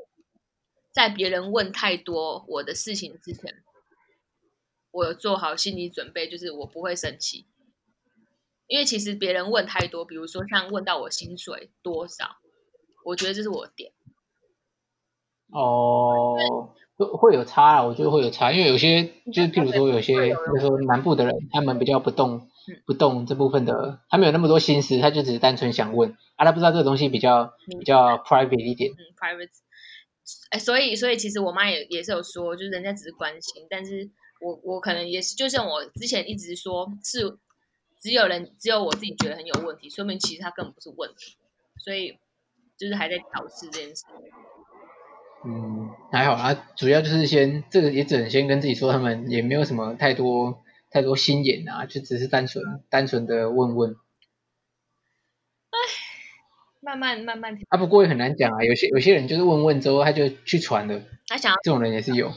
在别人问太多我的事情之前，我有做好心理准备，就是我不会生气。因为其实别人问太多，比如说像问到我薪水多少，我觉得这是我的点。哦，会会有差啊，我觉得会有差，因为有些就是譬如说有些，比如说南部的人，他们比较不动不动这部分的，他没有那么多心思，他就只是单纯想问啊，他不知道这个东西比较比较 private 一点。嗯，private。哎，所以所以其实我妈也也是有说，就是人家只是关心，但是我我可能也是，就像我之前一直说，是只有人只有我自己觉得很有问题，说明其实他根本不是问题，所以就是还在调试这件事。嗯，还好啊，主要就是先这个也只能先跟自己说，他们也没有什么太多太多心眼啊，就只是单纯单纯的问问。哎，慢慢慢慢啊，不过也很难讲啊，有些有些人就是问问之后他就去传了，他想要这种人也是有。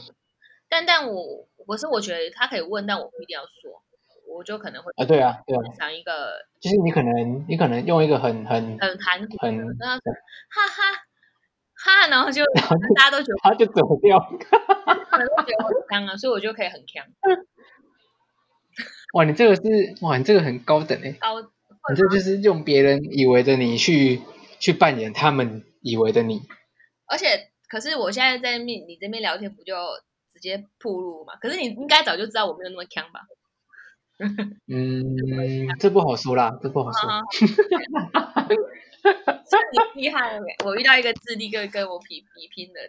但但我我是我觉得他可以问，但我不一定要说，我就可能会啊，对啊，对啊，想一个，就是你可能你可能用一个很很很含很哈哈。哈，然后就大家都觉得他就走掉，大家都觉得我很强啊，所以我就可以很强。哇，你这个是哇，你这个很高等哎。高，你这就是用别人以为的你去去扮演他们以为的你。而且，可是我现在在面你这边聊天，不就直接暴露嘛？可是你应该早就知道我没有那么强吧？嗯，这不好说啦，这不好说。你厉害？我遇到一个智力跟跟我比比拼的，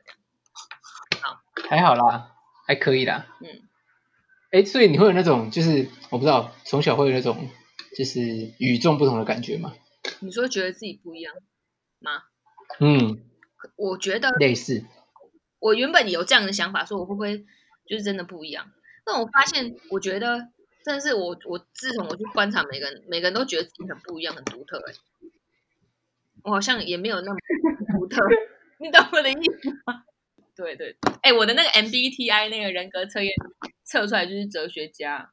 好，还好啦，还可以啦。嗯，哎，所以你会有那种，就是我不知道，从小会有那种，就是与众不同的感觉吗？你说觉得自己不一样吗？嗯，我觉得类似。我原本有这样的想法，说我会不会就是真的不一样？但我发现，我觉得，真的是我我自从我去观察每个人，每个人都觉得自己很不一样，很独特，哎。我好像也没有那么独特，你懂我的意思吗？对对对，哎，我的那个 MBTI 那个人格测验测出来就是哲学家，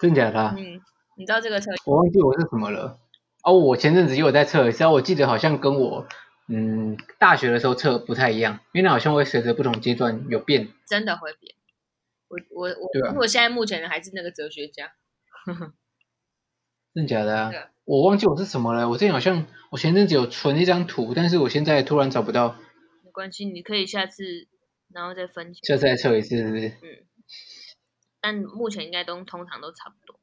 真假的？嗯，你知道这个测验？我忘记我是什么了。哦，我前阵子也有在测一下，我记得好像跟我嗯大学的时候测不太一样，因为那好像会随着不同阶段有变，真的会变。我我我，啊、我现在目前还是那个哲学家，真的假的啊？我忘记我是什么了，我之前好像我前阵子有存一张图，但是我现在突然找不到。没关系，你可以下次然后再分享。下次再测一次，是不是？嗯。但目前应该都通常都差不多。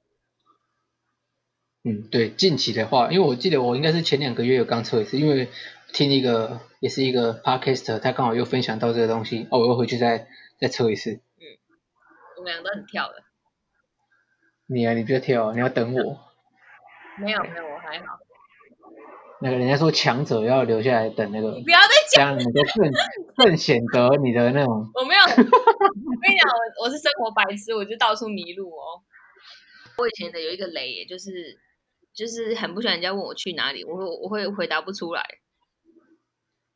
嗯，对，近期的话，因为我记得我应该是前两个月有刚测一次，因为听一个也是一个 podcast，他刚好又分享到这个东西，哦，我又回去再再测一次。嗯，我们两个都很跳的。你啊，你不要跳，你要等我。没有没有，我还好。那个人家说强者要留下来等那个，你不要再讲，这样你就更更显得你的那种。我没有，我跟你讲，我我是生活白痴，我就到处迷路哦。我以前的有一个雷，就是就是很不喜欢人家问我去哪里，我会我会回答不出来。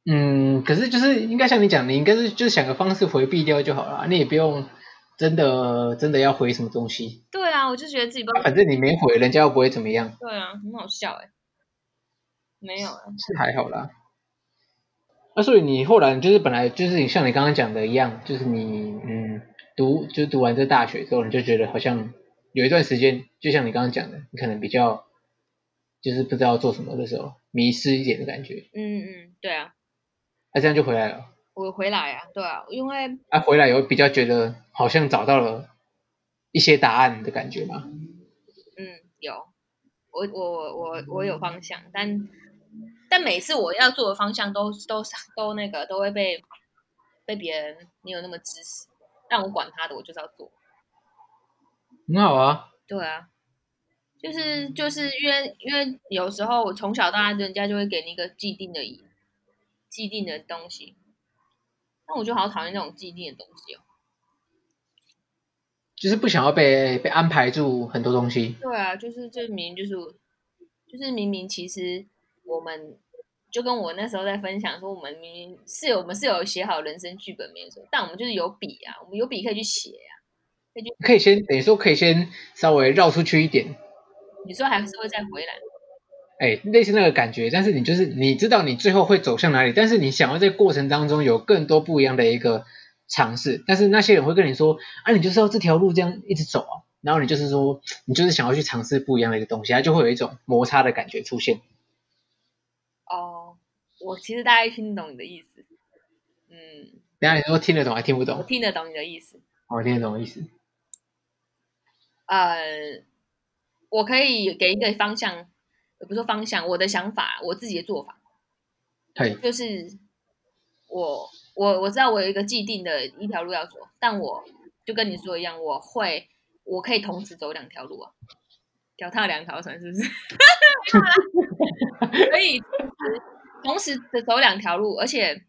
嗯，可是就是应该像你讲，你应该是就是想个方式回避掉就好了，你也不用。真的真的要回什么东西？对啊，我就觉得自己不知道，反正你没回，人家又不会怎么样。对啊，很好笑哎。没有啊，是还好啦。那、啊、所以你后来就是本来就是你像你刚刚讲的一样，就是你嗯读就读完这大学之后，你就觉得好像有一段时间，就像你刚刚讲的，你可能比较就是不知道做什么的时候，迷失一点的感觉。嗯嗯，对啊。那、啊、这样就回来了。我回来啊，对啊，因为啊回来有比较觉得好像找到了一些答案的感觉吗？嗯，有，我我我我有方向，但但每次我要做的方向都都都那个都会被被别人没有那么支持，让我管他的，我就是要做。很好啊。对啊，就是就是因为因为有时候我从小到大，人家就会给你一个既定的既定的东西。那我就好讨厌那种既定的东西哦，就是不想要被被安排住很多东西。对啊，就是这明明就是就是明明其实我们就跟我那时候在分享说，我们明明是有我们是有写好人生剧本没错，但我们就是有笔啊，我们有笔可以去写啊，可以去可以先等于说可以先稍微绕出去一点。你说还是会再回来？哎，类似那个感觉，但是你就是你知道你最后会走向哪里，但是你想要在过程当中有更多不一样的一个尝试，但是那些人会跟你说，啊，你就是要这条路这样一直走啊，然后你就是说，你就是想要去尝试不一样的一个东西，它就会有一种摩擦的感觉出现。哦，我其实大概听懂你的意思，嗯，等下你说听得懂还听不懂？我听得懂你的意思。我听得懂意思。呃。我可以给一个方向，也不是说方向，我的想法，我自己的做法，对，就是我我我知道我有一个既定的一条路要走，但我就跟你说一样，我会我可以同时走两条路啊，脚踏两条船是不是？可 以同时的走两条路，而且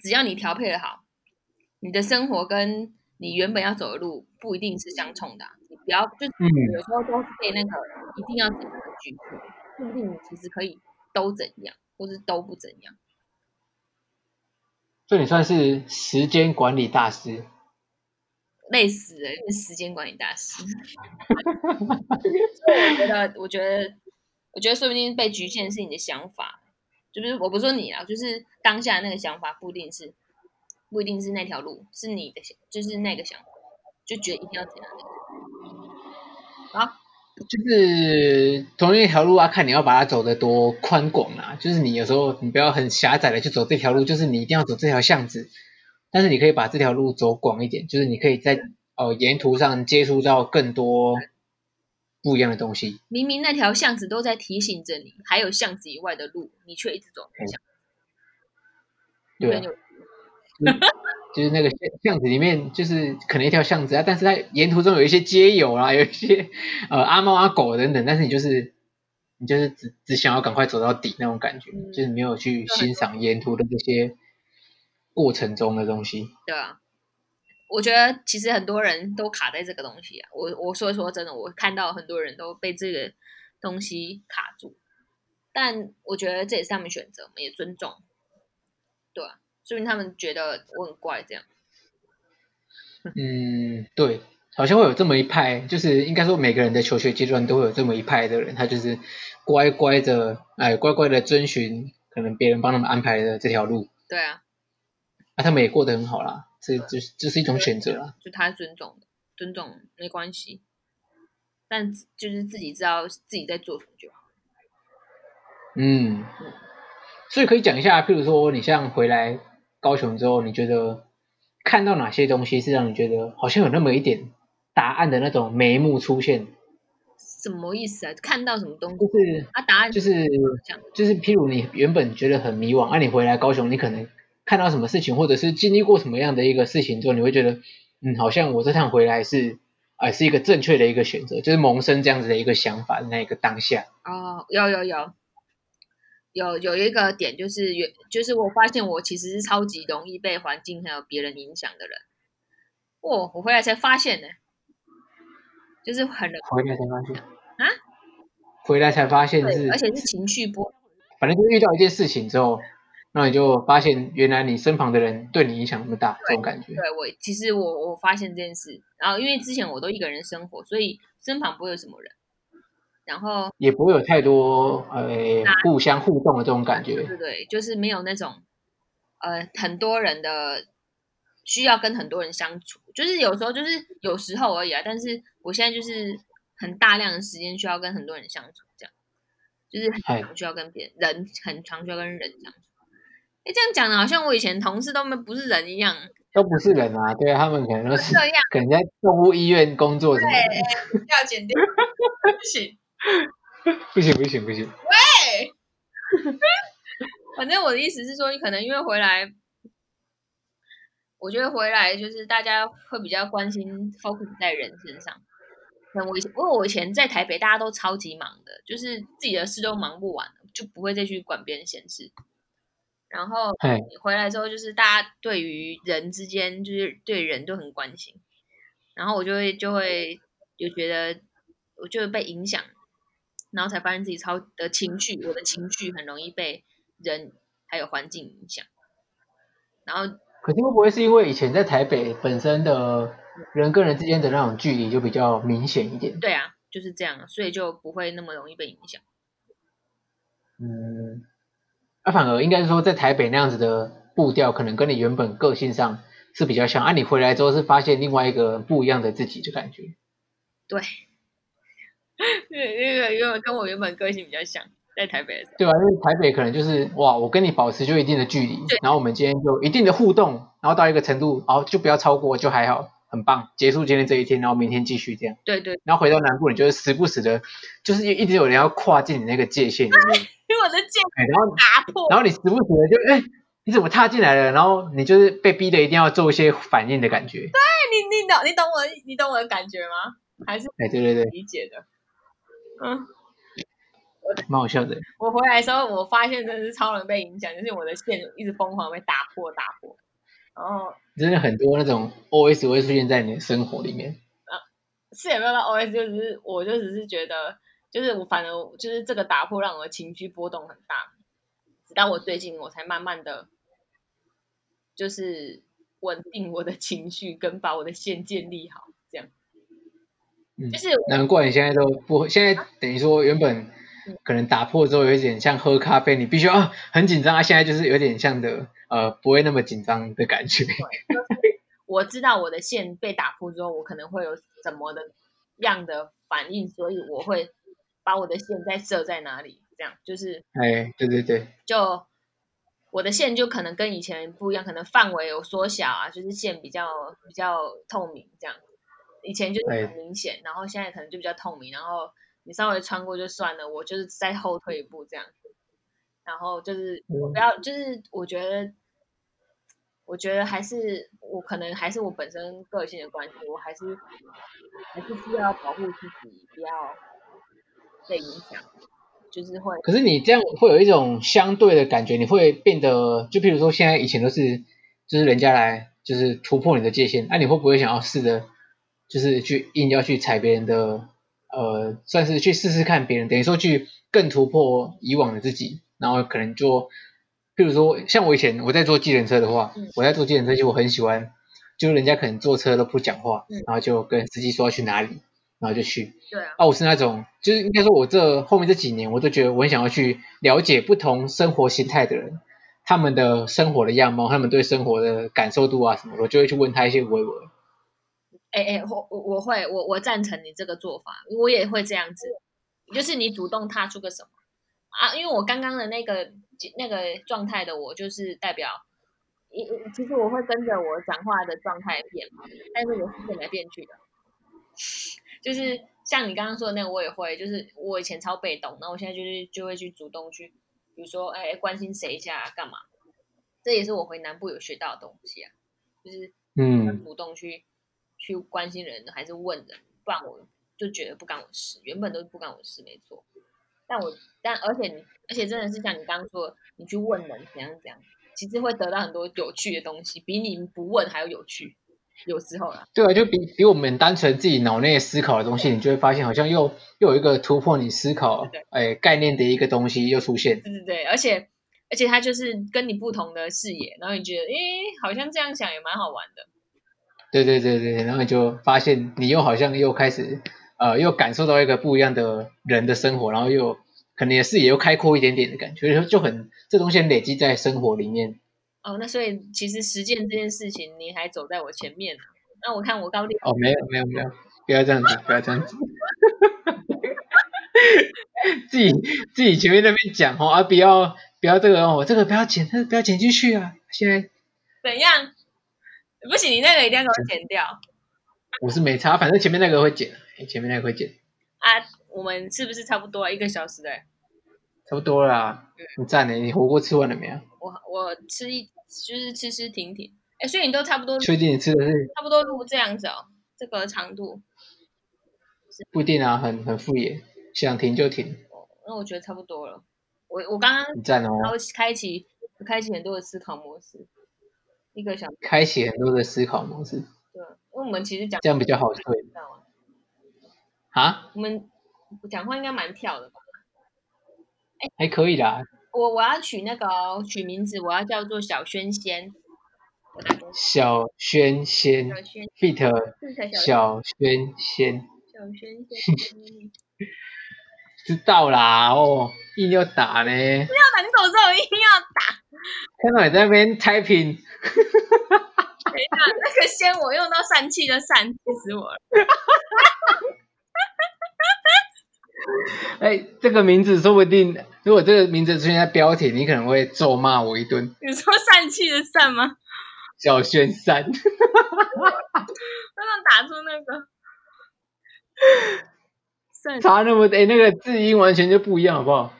只要你调配的好，你的生活跟你原本要走的路不一定是相冲的，你不要就有时候都是被那个一定要怎样的局限，不定你其实可以都怎样，或是都不怎样。所以你算是时间管理大师，累死了，是时间管理大师。所以我觉得，我觉得，我觉得，说不定被局限是你的想法，就是我不说你啊，就是当下那个想法不一定是。不一定是那条路，是你的想，就是那个想法，就觉得一定要怎样的。啊，就是同一条路啊，看你要把它走得多宽广啊。就是你有时候你不要很狭窄的去走这条路，就是你一定要走这条巷子，但是你可以把这条路走广一点，就是你可以在哦沿途上接触到更多不一样的东西。明明那条巷子都在提醒着你，还有巷子以外的路，你却一直走那巷子。对啊。就是那个巷巷子里面，就是可能一条巷子啊，但是它沿途中有一些街友啊，有一些呃阿猫阿狗等等，但是你就是你就是只只想要赶快走到底那种感觉，嗯、就是没有去欣赏沿途的这些过程中的东西。对啊，我觉得其实很多人都卡在这个东西啊。我我说说真的，我看到很多人都被这个东西卡住，但我觉得这也是他们选择，我们也尊重。对啊。说明他们觉得我很怪，这样。嗯，对，好像会有这么一派，就是应该说每个人的求学阶段都会有这么一派的人，他就是乖乖的，哎，乖乖的遵循可能别人帮他们安排的这条路。对啊。啊、他们也过得很好啦，这就是这是一种选择啦。就他尊重的，尊重没关系，但就是自己知道自己在做什么就好。嗯。所以可以讲一下，譬如说你像回来。高雄之后，你觉得看到哪些东西是让你觉得好像有那么一点答案的那种眉目出现？什么意思啊？看到什么东西？就是啊，答案就是就是，譬如你原本觉得很迷惘，啊，你回来高雄，你可能看到什么事情，或者是经历过什么样的一个事情之后，你会觉得，嗯，好像我这趟回来是，哎，是一个正确的一个选择，就是萌生这样子的一个想法的那个当下。哦，有有有。有有一个点就是，就是我发现我其实是超级容易被环境还有别人影响的人。哦，我回来才发现呢，就是很容易回来才发现啊，回来才发现是，而且是情绪波。反正就遇到一件事情之后，那你就发现原来你身旁的人对你影响那么大，这种感觉。对，我其实我我发现这件事，然后因为之前我都一个人生活，所以身旁不会有什么人。然后也不会有太多呃互相互动的这种感觉，对对，就是没有那种呃很多人的需要跟很多人相处，就是有时候就是有时候而已啊。但是我现在就是很大量的时间需要跟很多人相处，这样就是很常需要跟别人人很常需要跟人相处。哎，这样讲的好像我以前同事都没不是人一样，都不是人啊，对啊，他们可能都是这样，可能在动物医院工作什么的，对，要剪掉，不行。不行不行不行！喂，反正我的意思是说，你可能因为回来，我觉得回来就是大家会比较关心 focus 在人身上。我以前，因为我以前在台北，大家都超级忙的，就是自己的事都忙不完，就不会再去管别人闲事。然后你回来之后，就是大家对于人之间，就是对人都很关心。然后我就会就会就觉得，我就会被影响。然后才发现自己超的情绪，我的情绪很容易被人还有环境影响。然后，可是会不会是因为以前在台北本身的人跟人之间的那种距离就比较明显一点？对啊，就是这样，所以就不会那么容易被影响。嗯，那、啊、反而应该是说，在台北那样子的步调，可能跟你原本个性上是比较像。啊，你回来之后是发现另外一个不一样的自己，就感觉。对。对，因为因为跟我原本个性比较像，在台北的时候。对啊，因为台北可能就是哇，我跟你保持就一定的距离，然后我们今天就一定的互动，然后到一个程度，然后就不要超过就还好。很棒，结束今天这一天，然后明天继续这样。对对。然后回到南部，你就是时不时的，就是一直有人要跨进你那个界限里面，因为我的界限，然后打破，然后你时不时的就哎，你怎么踏进来了？然后你就是被逼的一定要做一些反应的感觉。对你，你懂，你懂我，你懂我的感觉吗？还是哎，对对对，理解的。嗯。蛮好笑的。我回来的时候，我发现真的是超人被影响，就是我的线一直疯狂被打破打破。然后真的很多那种 OS 会出现在你的生活里面。啊，是也没有到 OS，就只是我就只是觉得，就是我反正就是这个打破让我的情绪波动很大。直到我最近我才慢慢的，就是稳定我的情绪，跟把我的线建立好。嗯，就是难怪你现在都不，现在等于说原本。可能打破之后有一点像喝咖啡，你必须要 很紧张啊，现在就是有点像的呃不会那么紧张的感觉。我知道我的线被打破之后，我可能会有怎么的样的反应，所以我会把我的线再设在哪里，这样就是哎对对对，就我的线就可能跟以前不一样，可能范围有缩小啊，就是线比较比较透明这样，以前就是很明显，然后现在可能就比较透明，然后。你稍微穿过就算了，我就是再后退一步这样，然后就是我不要，就是我觉得，我觉得还是我可能还是我本身个性的关系，我还是还是需要保护自己，不要被影响，就是会。可是你这样会有一种相对的感觉，你会变得，就譬如说现在以前都是，就是人家来就是突破你的界限，那、啊、你会不会想要试着，就是去硬要去踩别人的？呃，算是去试试看别人，等于说去更突破以往的自己，然后可能做，譬如说像我以前我在坐计程车的话，嗯、我在坐计程车就我很喜欢，就是人家可能坐车都不讲话，嗯、然后就跟司机说要去哪里，然后就去。对啊。啊，我是那种，就是应该说我这后面这几年，我都觉得我很想要去了解不同生活形态的人，他们的生活的样貌，他们对生活的感受度啊什么的，我就会去问他一些微微。哎哎，我我我会，我我赞成你这个做法，我也会这样子，就是你主动踏出个什么啊？因为我刚刚的那个那个状态的我，就是代表，一其实我会跟着我讲话的状态变嘛，但是我是变来变去的，就是像你刚刚说的那个，我也会，就是我以前超被动，那我现在就是就会去主动去，比如说哎关心谁一下干嘛，这也是我回南部有学到的东西啊，就是嗯主动去。去关心人还是问人，不然我就觉得不干我事。原本都是不干我事，没错。但我但而且你而且真的是像你刚刚说，你去问人怎样怎样，其实会得到很多有趣的东西，比你不问还要有趣。有时候啦，对啊，就比比我们单纯自己脑内思考的东西，你就会发现好像又又有一个突破你思考哎概念的一个东西又出现。对对对，而且而且它就是跟你不同的视野，然后你觉得诶好像这样想也蛮好玩的。对对对对，然后你就发现你又好像又开始，呃，又感受到一个不一样的人的生活，然后又可能也视野又开阔一点点的感觉，就就很这东西累积在生活里面。哦，那所以其实实践这件事情你还走在我前面，那我看我高点。哦，没有没有没有，不要这样子，不要这样子。自己自己前面那边讲哦啊，不要不要这个哦，这个不要剪，这个不要剪进去啊，现在怎样？不行，你那个一定要给我剪掉。我是没差，反正前面那个会剪，前面那个会剪。啊，我们是不是差不多一个小时嘞？差不多啦。嗯。你赞呢？你火锅吃完了没有？我我吃一就是吃吃停停。哎，所以你都差不多。确定你吃的是？差不多录这样子哦，这个长度。不一定啊，很很敷衍，想停就停。哦，那我觉得差不多了。我我刚刚。你赞哦。然后开启开启很多的思考模式。一个小开启很多的思考模式。对，因为我们其实讲这样比较好睡。啊？我们讲话应该蛮跳的吧？哎，还可以啦。我我要取那个、哦、取名字，我要叫做小轩仙。小轩仙。fit 小轩仙。小轩仙。知道啦哦，硬要打呢。不要打，你怎么知道我硬要打。看到你在那边 typing。等一下，那个仙我用到疝气的疝，气死我了。哎，这个名字说不定，如果这个名字出现在标题，你可能会咒骂我一顿。你说疝气的疝吗？小轩三，哈哈哈哈哈！打出那个，差那么哎、欸，那个字音完全就不一样，好不好？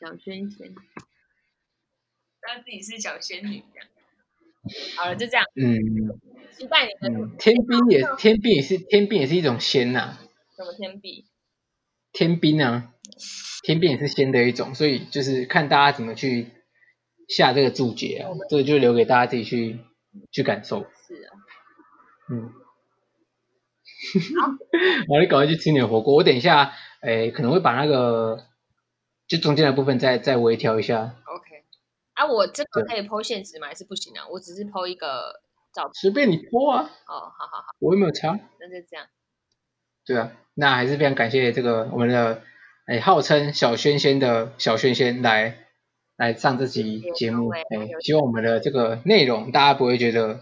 小轩仙，他自己是小仙女这样。好了，就这样。嗯。期待你的、嗯。天兵也，天兵也是，天兵也是一种仙呐、啊。什么天兵？天兵啊，天兵也是仙的一种，所以就是看大家怎么去。下这个注解啊，这个就留给大家自己去去感受。是啊，嗯。好，我你赶快去吃点火锅。我等一下，哎，可能会把那个就中间的部分再再微调一下。OK。啊，我这个可以 po 现实吗？还是不行啊？我只是 po 一个照片。随便你 po 啊。哦，好好好。我又没有查。那就这样。对啊，那还是非常感谢这个我们的哎号称小轩轩的小轩轩来。来上这集节目，哎，希望我们的这个内容大家不会觉得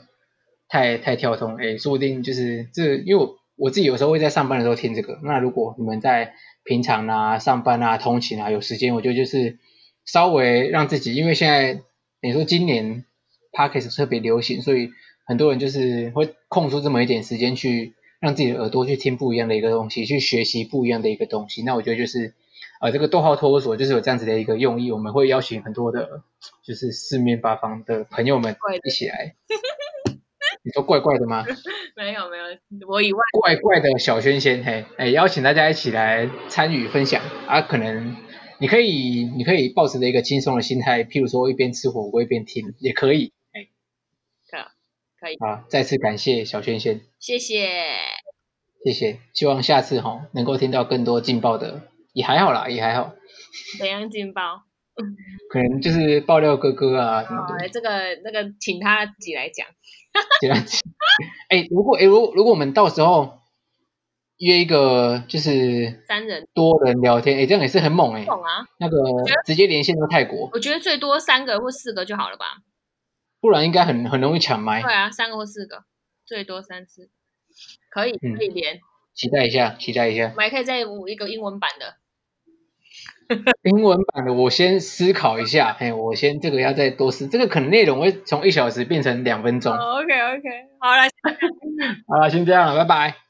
太太跳通，哎，说不定就是这，因为我我自己有时候会在上班的时候听这个，那如果你们在平常啊上班啊通勤啊有时间，我觉得就是稍微让自己，因为现在你说今年 Podcast 特别流行，所以很多人就是会空出这么一点时间去让自己的耳朵去听不一样的一个东西，去学习不一样的一个东西，那我觉得就是。啊，这个逗号托儿所就是有这样子的一个用意，我们会邀请很多的，就是四面八方的朋友们一起来。你说怪怪的吗？没有没有，我以外。怪怪的小轩仙，嘿，哎，邀请大家一起来参与分享啊，可能你可以你可以抱持着一个轻松的心态，譬如说一边吃火锅一边听也可以，哎，可可以。好，再次感谢小轩仙，谢谢，谢谢，希望下次哈能够听到更多劲爆的。也还好啦，也还好。怎样劲爆？可能就是爆料哥哥啊什么这个那个，请他自己来讲。这样子。哎，如果哎，如果如果我们到时候约一个就是三人多人聊天，哎，这样也是很猛哎。猛啊！那个直接连线到泰国。我觉得最多三个或四个就好了吧。不然应该很很容易抢麦。对啊，三个或四个，最多三次，可以可以连。期待一下，期待一下。我们还可以再补一个英文版的。英文版的我先思考一下，哎，我先这个要再多思，这个可能内容会从一小时变成两分钟。Oh, OK OK，好了，好了，先这样了，拜拜。